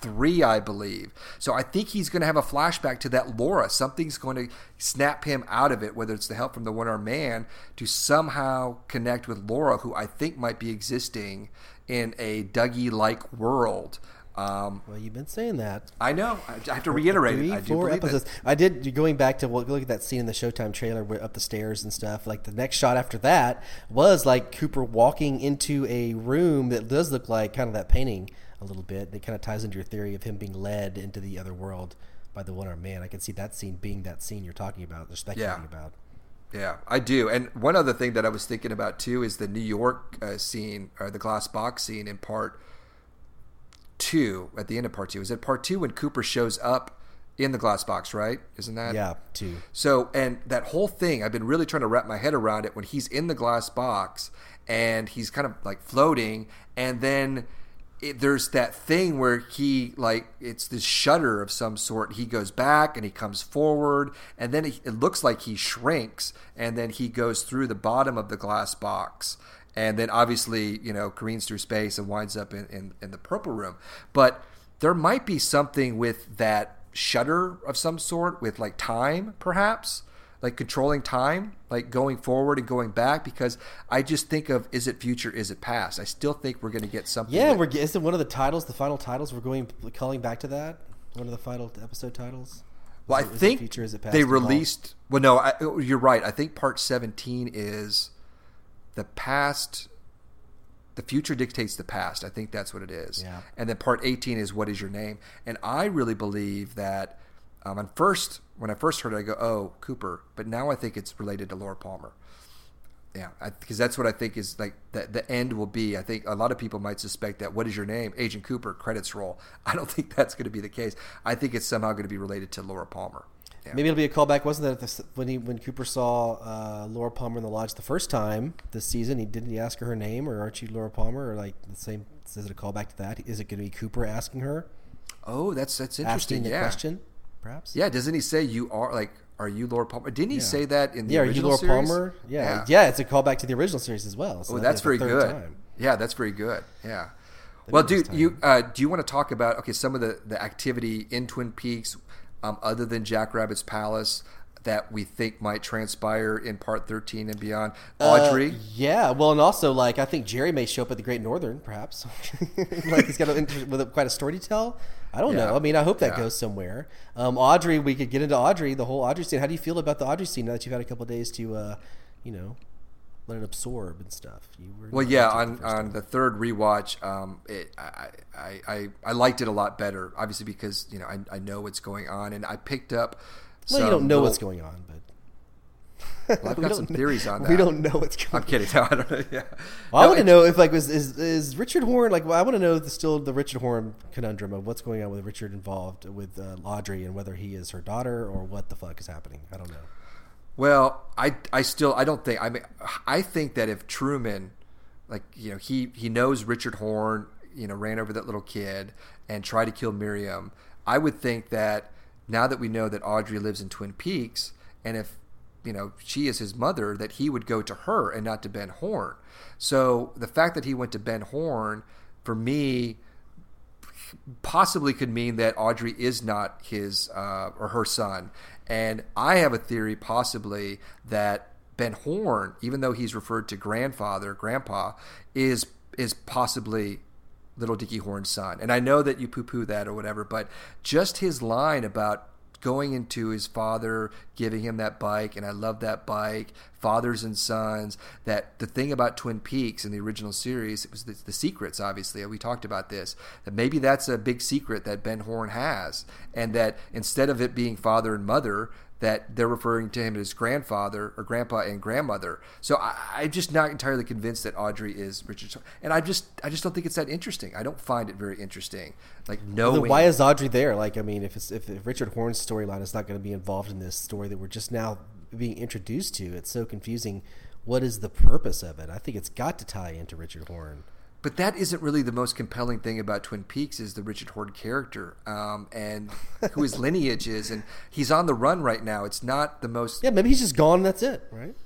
three, I believe. So I think he's going to have a flashback to that Laura. Something's going to snap him out of it, whether it's the help from the one armed man to somehow connect with Laura, who I think might be existing in a Dougie like world. Um, Well, you've been saying that. I know. I have to reiterate Three, it. I do four believe it. I did going back to well, look at that scene in the Showtime trailer where up the stairs and stuff. Like the next shot after that was like Cooper walking into a room that does look like kind of that painting a little bit. That kind of ties into your theory of him being led into the other world by the one armed man. I can see that scene being that scene you're talking about. They're speculating Yeah. about. Yeah, I do. And one other thing that I was thinking about too is the New York uh, scene or the glass box scene in part two at the end of part two. Is it part two when Cooper shows up in the glass box, right? Isn't that? Yeah, too. So, and that whole thing, I've been really trying to wrap my head around it when he's in the glass box and he's kind of like floating, and then it, there's that thing where he like it's this shutter of some sort. He goes back and he comes forward, and then it, it looks like he shrinks, and then he goes through the bottom of the glass box. And then obviously, you know, careens through space and winds up in, in, in the purple room. But there might be something with that shutter of some sort with like time perhaps like controlling time like going forward and going back because i just think of is it future is it past i still think we're going to get something Yeah, that- we're isn't one of the titles, the final titles. We're going calling back to that. One of the final episode titles. well i Is is it think future, is it past they released well no I, you're right i think part 17 is the past the future dictates the past i think that's what it is Yeah. and then part 18 is what is your name and i really believe that um, at first when i first heard it i go oh cooper but now i think it's related to laura palmer yeah because that's what i think is like the, the end will be i think a lot of people might suspect that what is your name agent cooper credits roll i don't think that's going to be the case i think it's somehow going to be related to laura palmer yeah. Maybe it'll be a callback. Wasn't that the, when he when Cooper saw uh, Laura Palmer in the lodge the first time this season? He didn't he ask her her name or aren't you Laura Palmer or like the same? Is it a callback to that? Is it going to be Cooper asking her, oh that's that's asking interesting the yeah question? Perhaps. yeah doesn't he say you are like are you laura palmer didn't he Yeah. say that in the Yeah. Are you original Laura series? Palmer? Yeah. yeah. It's a callback to the original series as well. So Oh, that's very good. time. Yeah, that's very good. Yeah. well, be this dude, you uh, do you want to talk about okay some of the the activity in Twin Peaks, um, other than Jack Rabbit's Palace, that we think might transpire in Part Thirteen and beyond? Audrey. Uh, yeah, well, and also like I think Jerry may show up at the Great Northern, perhaps. like he's got a, with a, quite a story to tell. I don't Yeah. know. I mean, I hope that Yeah. goes somewhere. Um, Audrey, we could get into Audrey, the whole Audrey scene. How do you feel about the Audrey scene now that you've had a couple days to, uh, you know, let it absorb and stuff? You were Well, yeah, on, the on time. the third rewatch, um, it, I, I, I, I liked it a lot better. Obviously, because you know I, I know what's going on, and I picked up. Well, you don't know little- what's going on, but Well, I've We got some know- theories on that. We don't know what's going. On. I'm kidding. No, I don't know. Yeah. Well, I want to know if like was is, is Richard Horne like well, I want to know the, still the Richard Horne conundrum of what's going on with Richard involved with uh, Audrey and whether he is her daughter or what the fuck is happening. I don't know. Well, I I still I don't think I mean I think that if Truman, like you know he he knows Richard Horne, you know ran over that little kid and tried to kill Miriam, I would think that now that we know that Audrey lives in Twin Peaks, and if you know she is his mother, that he would go to her and not to Ben Horne. So the fact that he went to Ben Horne, for me, possibly could mean that Audrey is not his uh, or her son. And I have a theory, possibly, that Ben Horne, even though he's referred to grandfather, grandpa, is is possibly little Dickie Horne's son. And I know that you poo poo that or whatever, but just his line about going into his father giving him that bike and i love that bike fathers and sons that the thing about twin peaks in the original series it was the, the, secrets obviously we talked about this that maybe that's a big secret that ben horne has and that instead of it being father and mother that they're referring to him as grandfather or grandpa and grandmother. So I, am just not entirely convinced that Audrey is Richard. And I just I just don't think it's that interesting. I don't find it very interesting. Like no. Well, why is Audrey there? Like I mean, if it's if, if Richard Horne's storyline is not going to be involved in this story that we're just now being introduced to, it's so confusing. What is the purpose of it? I think it's got to tie into Richard Horne. But that isn't really the most compelling thing about Twin Peaks is the Richard Horne character um, and who his lineage is, and he's on the run right now. It's not the most. Yeah, maybe he's just gone. That's it, right?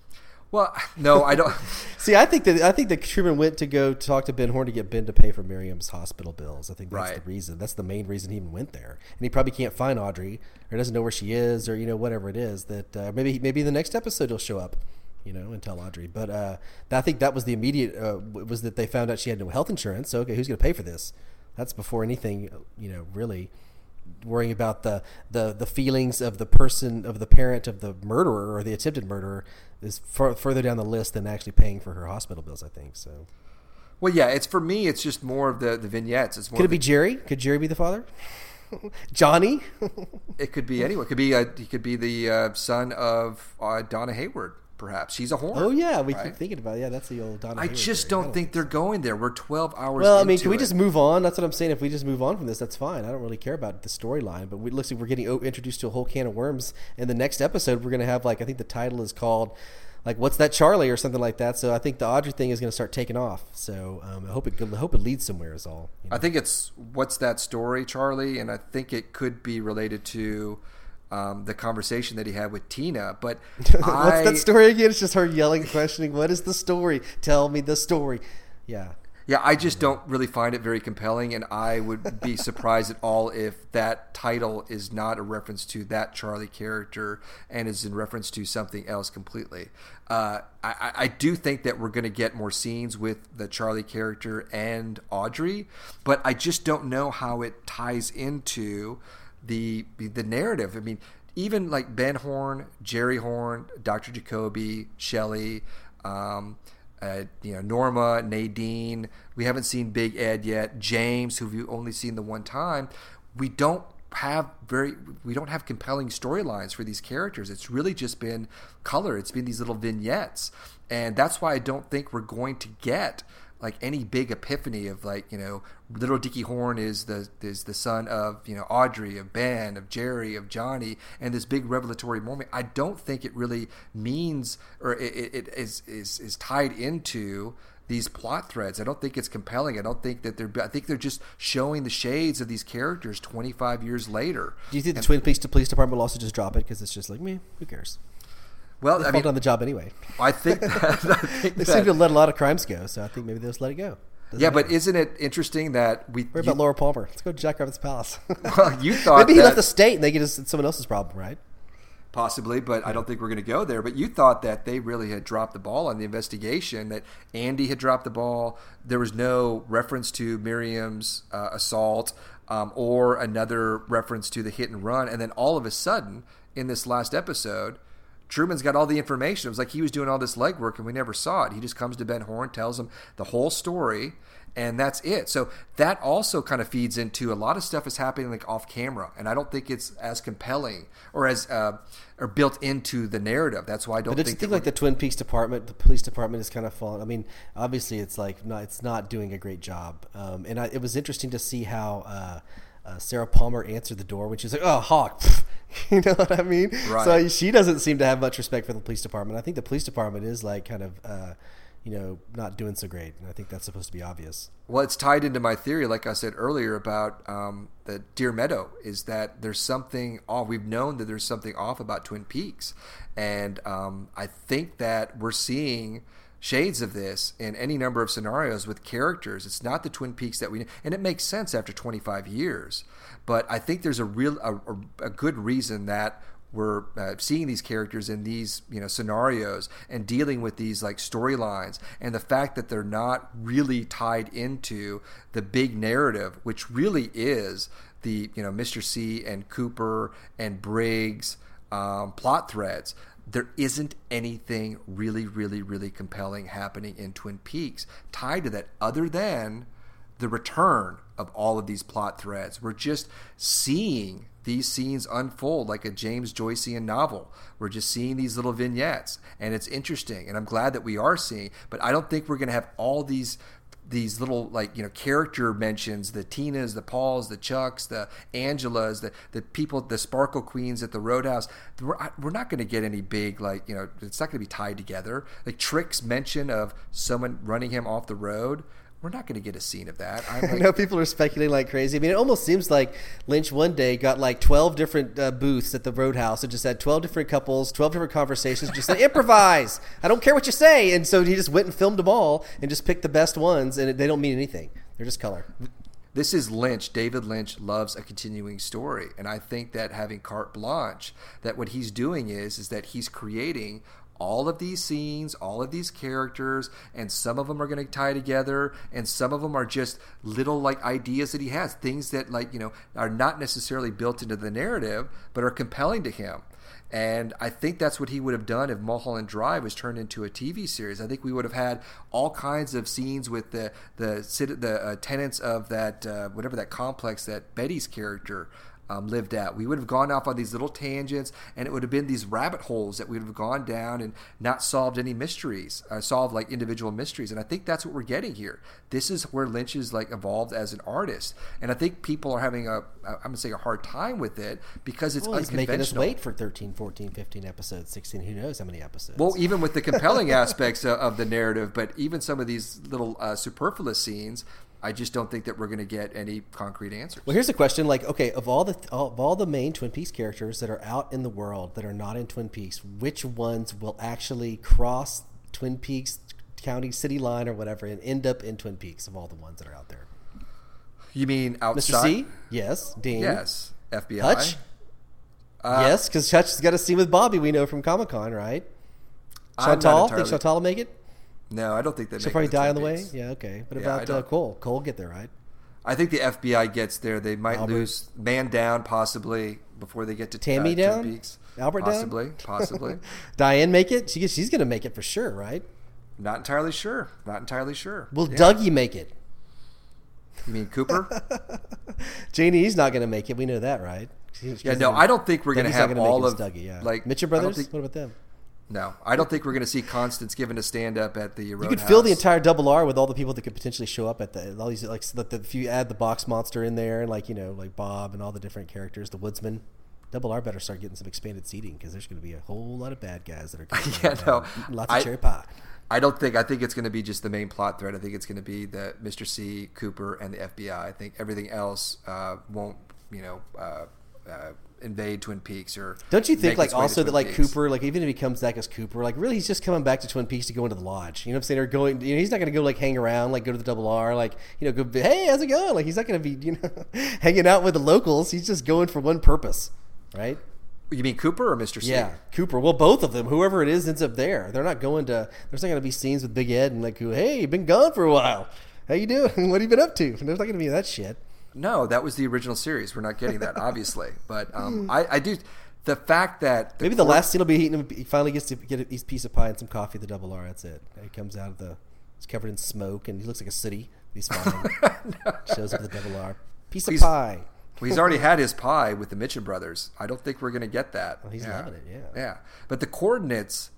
Well, no, I don't. See, I think that I think that Truman went to go talk to Ben Horne to get Ben to pay for Miriam's hospital bills. I think that's right. the reason. That's the main reason he even went there. And he probably can't find Audrey or doesn't know where she is or you know whatever it is. That uh, maybe maybe the next episode he'll show up you know, and tell Audrey. But uh, I think that was the immediate uh, was that they found out she had no health insurance. So okay, who's going to pay for this? That's before anything, you know, really worrying about the, the the feelings of the person of the parent of the murderer or the attempted murderer is far, further down the list than actually paying for her hospital bills. I think so. Well, yeah, it's for me. It's just more of the the vignettes. It's more could it be Jerry? Could Jerry be the father? Johnny? it could be anyone. It could be uh, he could be the uh, son of uh, Donna Hayward perhaps. She's a horn. Oh yeah, we right? keep thinking about it. yeah. That's the old Donna. I Hayward just don't think they're going there. We're twelve hours. Well, I mean, can we it. just move on? That's what I'm saying. If we just move on from this, that's fine. I don't really care about the storyline. But we looks like we're getting introduced to a whole can of worms. In the next episode, we're going to have like I think the title is called like what's that Charlie or something like that. So I think the Audrey thing is going to start taking off. So um, I hope it I hope it leads somewhere. Is all. You know? I think it's what's that story, Charlie, and I think it could be related to um, the conversation that he had with Tina. But what's I, that story again? It's just her yelling, questioning, "What is the story? Tell me the story." Yeah. Yeah, I just don't really find it very compelling, and I would be surprised at all if that title is not a reference to that Charlie character and is in reference to something else completely. Uh, I, I, do think that we're going to get more scenes with the Charlie character and Audrey, but I just don't know how it ties into the the narrative. I mean, even like Ben Horne, Jerry Horne, Dr. Jacoby, Shelley, um, uh, you know Norma, Nadine. We haven't seen Big Ed yet. James, who we've only seen the one time. We don't have very we don't have compelling storylines for these characters. It's really just been color. It's been these little vignettes, and that's why I don't think we're going to get like any big epiphany of like you know little Dickie Horne is the is the son of you know Audrey of Ben of Jerry of Johnny and this big revelatory moment. I don't think it really means or it, it is is is tied into these plot threads. I don't think it's compelling. I don't think that they're. I think they're just showing the shades of these characters 25 years later. Do you think and, the Twin Peaks Police Department will also just drop it because it's just like me? Who cares? Well, I mean, on the job anyway. I think, that, I think they that, seem to let a lot of crimes go, so I think maybe they'll just let it go. Doesn't yeah, but isn't it interesting that we? What about you, Laura Palmer? Let's go to Jack Rabbit's palace. well, you thought maybe he left the state and they get it's someone else's problem, right? Possibly, but I don't think we're going to go there. But you thought that they really had dropped the ball on the investigation. That Andy had dropped the ball. There was no reference to Miriam's uh, assault um, or another reference to the hit and run. And then all of a sudden, in this last episode, Truman's got all the information. It was like he was doing all this legwork and we never saw it. He just comes to Ben Horne, tells him the whole story, and that's it. So that also kind of feeds into a lot of stuff is happening like off camera, and I don't think it's as compelling or as uh, or built into the narrative. That's why I don't but think. think like the Twin Peaks department, the police department is kind of falling. I mean, obviously it's like not, it's not doing a great job, um, and I, it was interesting to see how. Uh, uh, Sarah Palmer answered the door when she's like, "Oh, Hawk," you know what I mean? Right. So she doesn't seem to have much respect for the police department. I think the police department is like kind of, uh, you know, not doing so great, and I think that's supposed to be obvious. Well, it's tied into my theory, like I said earlier about um, the Deer Meadow, is that there's something off. We've known that there's something off about Twin Peaks, and um, I think that we're seeing shades of this in any number of scenarios with characters. It's not the Twin Peaks that we and it makes sense after 25 years. But I think there's a real a, a good reason that we're uh, seeing these characters in these you know scenarios and dealing with these like storylines and the fact that they're not really tied into the big narrative which really is the you know Mr. C and Cooper and Briggs um, plot threads there isn't anything really really really compelling happening in Twin Peaks tied to that other than the return of all of these plot threads we're just seeing these scenes unfold like a James Joycean novel. We're just seeing these little vignettes, and it's interesting. And I'm glad that we are seeing. But I don't think we're going to have all these these little like you know character mentions the tinas the pauls the chucks the angelas the, the people the sparkle queens at the roadhouse. We're, we're not going to get any big like you know it's not going to be tied together. Like trick's mention of someone running him off the road we're not going to get a scene of that. Like, I know people are speculating like crazy. I mean, it almost seems like Lynch one day got like 12 different uh, booths at the Roadhouse and just had 12 different couples, 12 different conversations, just said, improvise. I don't care what you say. And so he just went and filmed them all and just picked the best ones, and they don't mean anything. They're just color. This is Lynch. David Lynch loves a continuing story, and I think that having carte blanche, that what he's doing is is that he's creating all of these scenes, all of these characters, and some of them are going to tie together, and some of them are just little like ideas that he has, things that like you know are not necessarily built into the narrative, but are compelling to him. And I think that's what he would have done if Mulholland Drive was turned into a TV series. I think we would have had all kinds of scenes with the the the uh, tenants of that uh, whatever that complex that Betty's character um, lived at. We would have gone off on these little tangents, and it would have been these rabbit holes that we would have gone down and not solved any mysteries, uh, solved like individual mysteries. And I think that's what we're getting here. This is where Lynch is like evolved as an artist, and I think people are having a, I'm gonna say a hard time with it because it's well, unconventional. making us wait for 13, 14, 15 episodes, 16, who knows how many episodes. Well, even with the compelling aspects of, of, the narrative, but even some of these little uh, superfluous scenes I just don't think that we're going to get any concrete answers. Well, here's the question: like, okay, of all the of all the main Twin Peaks characters that are out in the world that are not in Twin Peaks, which ones will actually cross Twin Peaks county city line or whatever and end up in Twin Peaks? Of all the ones that are out there, you mean outside? Mr. C? Yes. Dean? Yes. FBI. Hutch? Uh, yes, because Hutch's got a scene with Bobby. We know from Comic Con, right? Chantal, think Chantal will make it? No, I don't think they. She'll probably die on the way. Yeah, okay. What yeah, about uh, Cole? Cole get there, right? I think the FBI gets there. They might Albert. lose man down possibly before they get to Tammy uh, down. Peaks. Albert possibly, down? possibly. possibly. Diane make it? She she's going to make it for sure, right? Not entirely sure. Not entirely sure. Will yeah. Dougie make it? You mean Cooper? Janie's not going to make it. We know that, right? yeah, no, I don't think we're going to have all of Dougie. Yeah. like Mitchell brothers. Think, what about them? No, I don't think we're going to see Constance given a stand up at the. Roadhouse. You could fill the entire double R with all the people that could potentially show up at the all these like the, the, if you add the box monster in there and like you know like Bob and all the different characters, the woodsman. Double R better start getting some expanded seating because there's going to be a whole lot of bad guys that are coming yeah, no, lots of I, cherry pie. I don't think. I think it's going to be just the main plot thread. I think it's going to be the Mr. C, Cooper, and the FBI. I think everything else uh, won't, you know, uh, uh, invade Twin Peaks or don't you think like also that like Peaks. Cooper like even if he comes back as Cooper like really he's just coming back to Twin Peaks to go into the lodge you know what I'm saying or going you know he's not going to go like hang around like go to the double R like you know go hey how's it going like he's not going to be you know hanging out with the locals he's just going for one purpose right you mean Cooper or Mr. C? Yeah, Cooper. Well, both of them. Whoever it is ends up there. They're not going to. There's not going to be scenes with Big Ed and like, hey, you've been gone for a while. How you doing? What have you been up to? There's not going to be that shit. No, that was the original series. We're not getting that, obviously. but um, I, I, do. The fact that the maybe the last scene will be eating. Him, he finally gets to get a piece of pie and some coffee. The double R. That's it. He comes out of the. He's covered in smoke and he looks like a city. He's fine. no. Shows up the double R. Piece of pie. well, he's already had his pie with the Mitchum brothers. I don't think we're going to get that. Oh, he's yeah. loving it. Yeah. Yeah. But the coordinates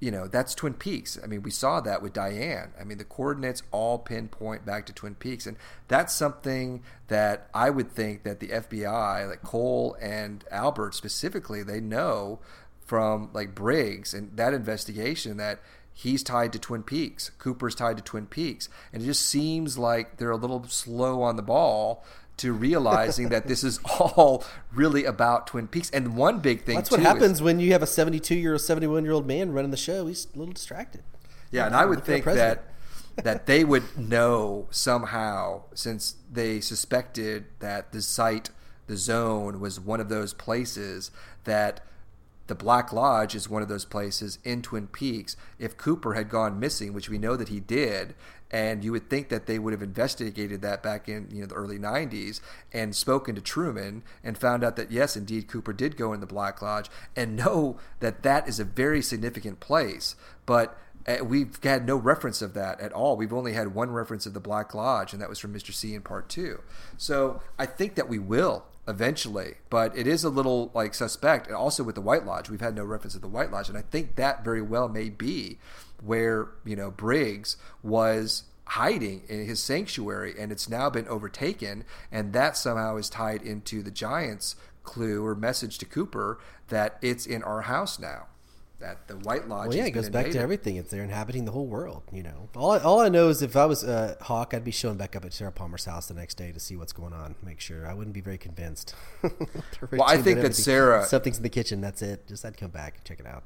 you know, that's Twin Peaks. I mean, we saw that with Diane. I mean, the coordinates all pinpoint back to Twin Peaks. And that's something that I would think that the FBI, like Cole and Albert specifically, they know from like Briggs and that investigation that he's tied to Twin Peaks. Cooper's tied to Twin Peaks. And it just seems like they're a little slow on the ball to realizing that this is all really about Twin Peaks. And one big thing that's what happens is, when you have a 72 year old, 71 year old man running the show. He's a little distracted. Yeah, and I would think that that they would know somehow since they suspected that the site the zone was one of those places that the Black Lodge is one of those places in Twin Peaks. If Cooper had gone missing, which we know that he did, and you would think that they would have investigated that back in you know the early 90s and spoken to Truman and found out that yes, indeed Cooper did go in the Black Lodge and know that that is a very significant place, but uh, we've had no reference of that at all. We've only had one reference of the Black Lodge, and that was from Mr. C in part two. So I think that we will eventually, but it is a little like suspect. And also with the White Lodge, we've had no reference of the White Lodge, and I think that very well may be where you know Briggs was hiding in his sanctuary, and it's now been overtaken, and that somehow is tied into the Giants' clue or message to Cooper that it's in our house now that the White Lodge. Well, yeah, it goes back to everything. It's they're inhabiting the whole world. You know, all I, all I know is if I was uh, Hawk, I'd be showing back up at Sarah Palmer's house the next day to see what's going on. Make sure I wouldn't be very convinced. well, I think that Sarah something's in the kitchen. That's it. Just I'd come back and check it out.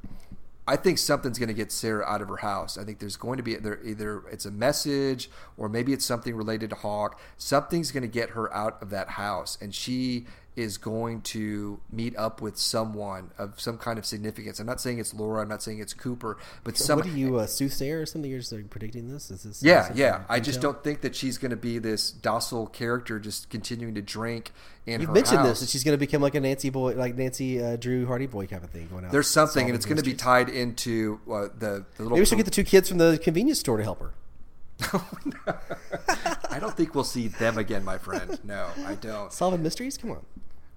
I think something's going to get Sarah out of her house. I think there's going to be either, either it's a message or maybe it's something related to Hawk. Something's going to get her out of that house, and she is going to meet up with someone of some kind of significance. I'm not saying it's Laura. I'm not saying it's Cooper, but some. What are you, a soothsayer or something? You're just predicting this? Is this? Yeah, yeah. I just don't think that she's going to be this docile character, just continuing to drink in You've mentioned house. this that she's going to become like a Nancy boy, like Nancy uh, Drew Hardy boy kind of thing going out. There's something, and it's going to be tied into uh, the, the little. Maybe we should get the two kids from the convenience store to help her. I don't think we'll see them again, my friend. No, I don't. Solving mysteries? Come on.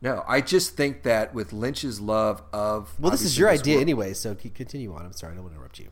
No, I just think that with Lynch's love of Well, this is your this idea world- anyway, so continue on. I'm sorry, I don't want to interrupt you.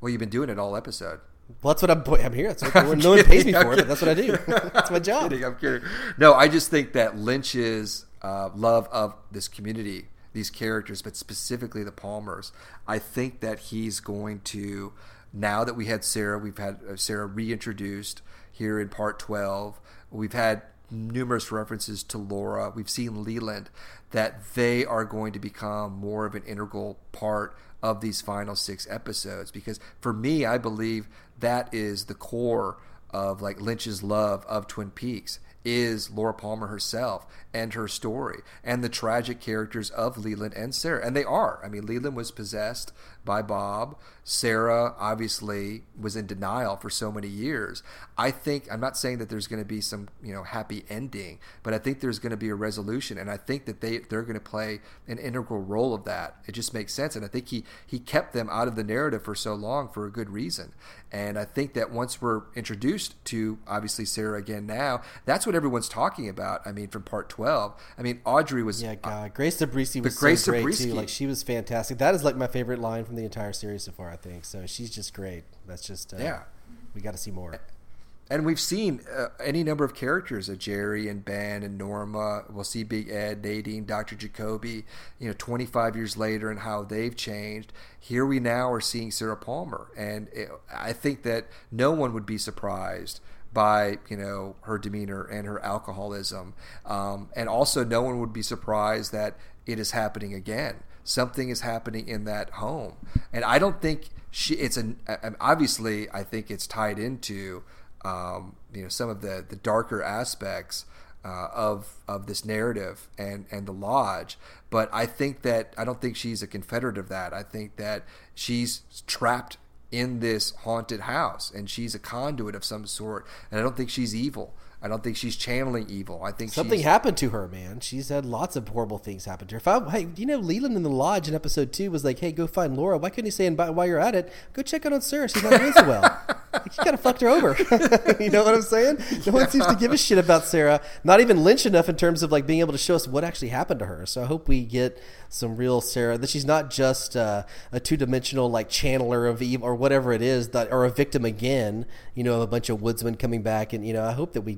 Well, you've been doing it all episode. Well, that's what I'm. I'm here. That's what, I'm no one pays me kidding, for I'm it, but that's what I do. that's my job. kidding, I'm kidding. No, I just think that Lynch's uh, love of this community, these characters, but specifically the Palmers, I think that he's going to. Now that we had Sarah, we've had uh, Sarah reintroduced here in part 12. We've had numerous references to Laura. We've seen Leland, that they are going to become more of an integral part of these final six episodes. Because for me, I believe that is the core of like Lynch's love of Twin Peaks is Laura Palmer herself and her story and the tragic characters of Leland and Sarah. And they are. I mean, Leland was possessed by Bob. Sarah obviously was in denial for so many years. I think I'm not saying that there's going to be some, you know, happy ending, but I think there's going to be a resolution and I think that they they're going to play an integral role of that. It just makes sense and I think he he kept them out of the narrative for so long for a good reason. And I think that once we're introduced to obviously Sarah again now, that's what everyone's talking about. I mean, from part 12. I mean, Audrey was Yeah, God, Grace Zabriskie was Grace so great Zabriskie- too. Like she was fantastic. That is like my favorite line from the entire series so far. I think so. She's just great. That's just uh, Yeah. We got to see more. And we've seen uh, any number of characters, uh, Jerry and Ben and Norma. We'll see Big Ed, Nadine, Dr. Jacoby, you know, 25 years later and how they've changed. Here we now are seeing Sarah Palmer. And it, I think that no one would be surprised by, you know, her demeanor and her alcoholism. Um, and also no one would be surprised that it is happening again. Something is happening in that home. And I don't think she, it's an, obviously, I think it's tied into um, you know some of the the darker aspects uh, of of this narrative and and the lodge. But I think that I don't think she's a confederate of that. I think that she's trapped in this haunted house and she's a conduit of some sort. And I don't think she's evil. I don't think she's channeling evil. I think Something happened to her, man. She's had lots of horrible things happen to her. If I, hey, you know, Leland in the lodge in episode two was like, "Hey, go find Laura." Why couldn't he say, "And by- while you're at it, go check out on Sarah. She's not doing so well." like, you kind of fucked her over. you know what I'm saying? No one seems to give a shit about Sarah. Not even Lynch enough in terms of like being able to show us what actually happened to her. So I hope we get some real Sarah. That she's not just uh, a two dimensional like channeler of evil or whatever it is that, or a victim again. You know, of a bunch of woodsmen coming back, and you know, I hope that we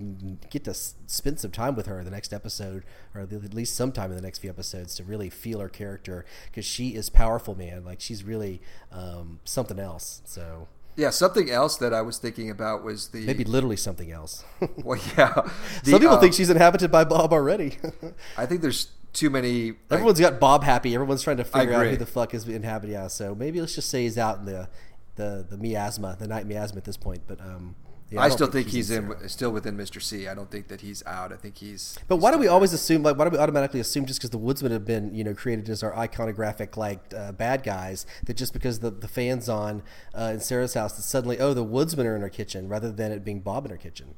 get to spend some time with her in the next episode, or at least sometime in the next few episodes, to really feel her character because she is powerful, man. Like she's really um, something else. So yeah. Something else that I was thinking about was the maybe literally something else. well, yeah. The, Some people uh, think she's inhabited by Bob already. I think there's too many. like, Everyone's got Bob happy. Everyone's trying to figure out who the fuck is inhabited. Yeah, so maybe let's just say he's out in the the the miasma, the night miasma at this point. But um, Yeah, I, don't still think, he's Sarah. in still within Mr. C. I don't think that he's out. I think he's. But he's why do we still always assume? Like, why do we automatically assume just because the Woodsmen have been, you know, created as our iconographic like uh, bad guys that just because the the fans on uh, in Sarah's house that suddenly oh the Woodsmen are in her kitchen rather than it being Bob in her kitchen.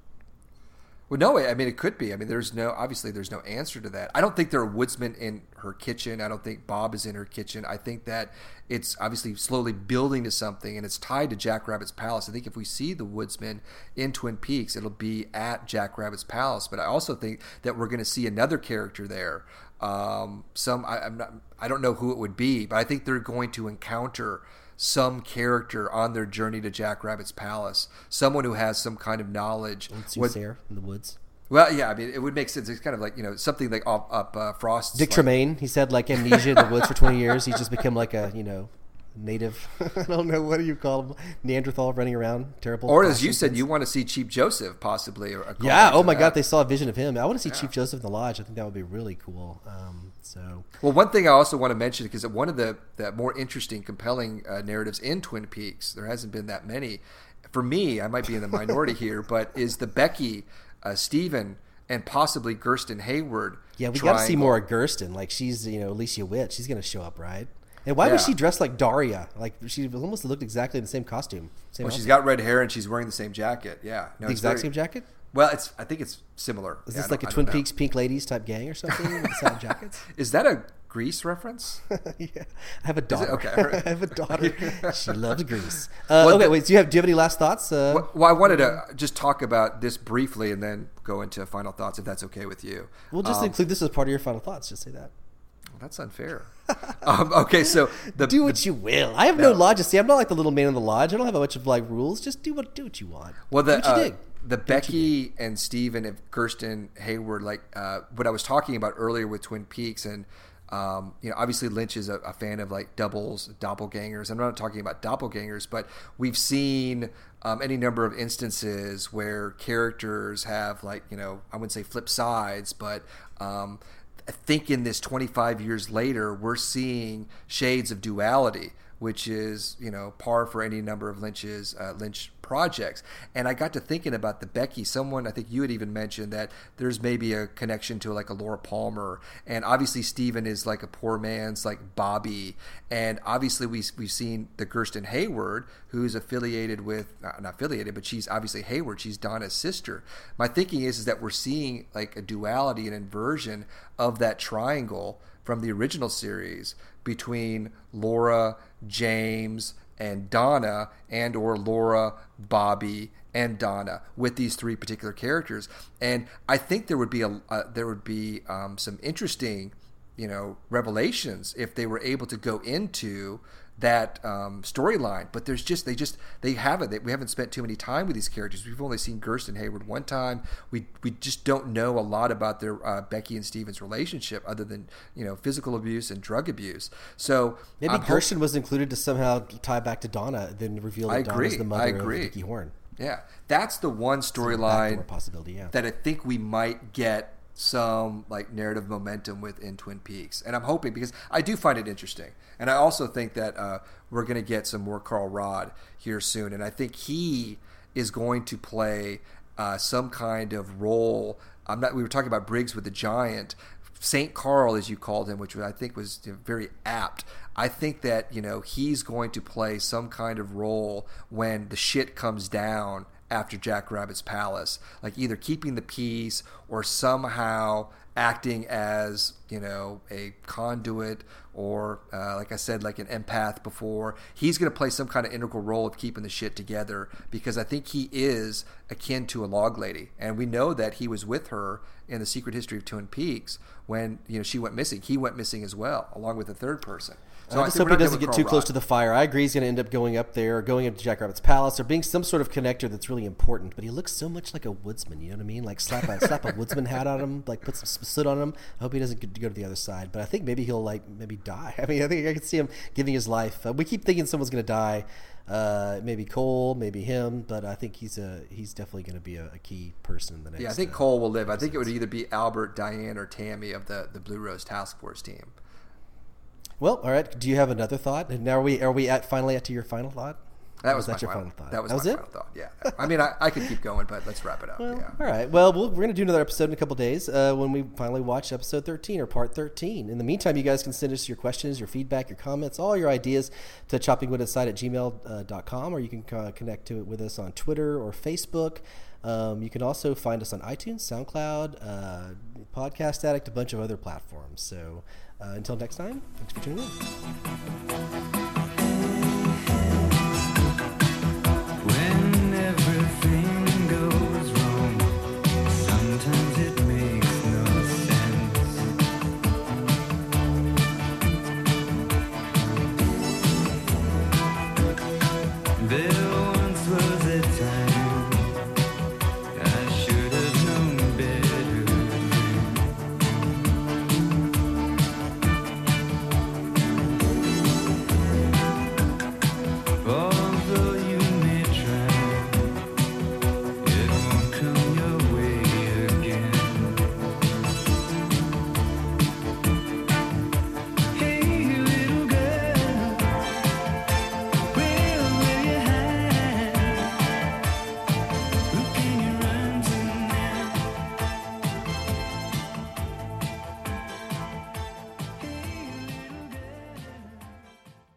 Well, no, I mean it could be. I mean, there's no obviously there's no answer to that. I don't think there are woodsmen in her kitchen. I don't think Bob is in her kitchen. I think that it's obviously slowly building to something, and it's tied to Jack Rabbit's palace. I think if we see the woodsmen in Twin Peaks, it'll be at Jack Rabbit's palace. But I also think that we're going to see another character there. Um, some I, I'm not. I don't know who it would be, but I think they're going to encounter some character on their journey to Jack Rabbit's palace. Someone who has some kind of knowledge. It's What- Sarah in the woods. well, yeah, I mean, it would make sense. It's kind of like you know something like up, up uh, Frost's. Dick like- Tremayne, he said like amnesia in the woods for twenty years. He's just become like a you know native. I don't know what do you call him Neanderthal running around terrible. Or as you said, you want to see Chief Joseph possibly. Or a Yeah. Oh my that. God, they saw a vision of him. I want to see Chief Joseph in the lodge. I think that would be really cool. Um, so Well, one thing I also want to mention because one of the, the more interesting, compelling uh, narratives in Twin Peaks, there hasn't been that many. For me, I might be in the minority here, but is the Becky, uh, Stephen, and possibly Gersten Hayward. yeah, we got to see more of Gersten. Like she's you know Alicia Witt. She's going to show up, right? And why was she dressed like Daria? Like she almost looked exactly in the same costume. Same Well, she's outfit. got red hair and she's wearing the same jacket. Yeah, no, the exact very- same jacket. Well, it's. I think it's similar. Is Yeah, this like a Twin. Peaks Pink Ladies type gang or something with jackets? Is that a Grease reference? yeah, I have a daughter. Okay. I have a daughter. she loves Grease. Uh, Well, okay, the- wait. Do you have do you have any last thoughts? Uh, Well, well, I wanted to just talk about this briefly and then go into final thoughts, if that's okay with you. We'll just Um, include this as part of your final thoughts. Just say that. that's unfair. um, okay, so the Do what the- you will. I have no, No. lodge. See, I'm not like the little man in the lodge. I don't have a bunch of like rules. Just do what do what you want. Well, the do what you uh, dig. The. Becky and Steven and Gersten Hayward, like uh, what I was talking about earlier with Twin Peaks, and um, you know, obviously Lynch is a, a fan of like doubles, doppelgangers. I'm not talking about doppelgangers, but we've seen um, any number of instances where characters have like you know, I wouldn't say flip sides, but um, I think in this 25 years later, we're seeing shades of duality which is you know par for any number of Lynch's uh, Lynch projects. And I got to thinking about the Becky. Someone I think you had even mentioned that there's maybe a connection to like a Laura Palmer, and obviously Steven is like a poor man's like Bobby, and obviously we we've seen the Gersten Hayward who's affiliated with not, not affiliated, but she's obviously Hayward. She's Donna's sister. My thinking is is that we're seeing like a duality, an inversion of that triangle from the original series between Laura, James, and Donna, and or Laura, Bobby, and Donna with these three particular characters. And I think there would be a uh, there would be um, some interesting, you know, revelations if they were able to go into that um, storyline. But there's just they just they haven't. They, we haven't spent too many time with these characters. We've only seen Gersten Hayward one time. We we just don't know a lot about their uh, Becky and Steven's relationship other than you know physical abuse and drug abuse. So Maybe I'm hop- Gersten was included to somehow tie back to Donna, then reveal that Donna is the I mother of Dickie Horne. Yeah, that's the one storyline possibility. Yeah. that I think we might get some like narrative momentum within Twin Peaks, and I'm hoping because I do find it interesting, and I also think that uh, we're going to get some more Carl Rodd here soon, and I think he is going to play uh, some kind of role. I'm not. We were talking about Briggs with the Giant. Saint Carl, as you called him, which I think was very apt. I think that you know he's going to play some kind of role when the shit comes down after Jack Rabbit's palace, like either keeping the peace or somehow acting as you know a conduit or uh, like I said, like an empath before. He's going to play some kind of integral role of keeping the shit together because I think he is akin to a log lady, and we know that he was with her in the Secret History of Twin Peaks when you know she went missing. He went missing as well, along with a third person. So I just hope he doesn't get too Carl close to the fire. I agree he's going to end up going up there, or going up to Jack Rabbit's palace, or being some sort of connector that's really important. But he looks so much like a woodsman. You know what I mean? Like slap a slap a woodsman hat on him, like put some soot on him. I hope he doesn't get to go to the other side. But I think maybe he'll like maybe die. I mean, I think I can see him giving his life. Uh, we keep thinking someone's going to die. Uh, maybe Cole, maybe him, but I think he's a he's definitely going to be a, a key person in the next. Yeah, I think uh, Cole will live. I think it would either be Albert, Diane, or Tammy of the the Blue Rose Task Force team. Well, all right. Do you have another thought? And now are we are we at finally at to your final thought? That was, that my your final, final thought? That was That was my it? final thought. Yeah. I mean, I, I could keep going, but let's wrap it up. Well, yeah. All right. Well, we'll we're going to do another episode in a couple days uh, when we finally watch episode 13 or part 13. In the meantime, you guys can send us your questions, your feedback, your comments, all your ideas to choppingwoodinside at gmail.com or you can uh, connect to it with us on Twitter or Facebook. Um, you can also find us on iTunes, SoundCloud, uh, Podcast Addict, a bunch of other platforms. So uh, until next time, thanks for tuning in.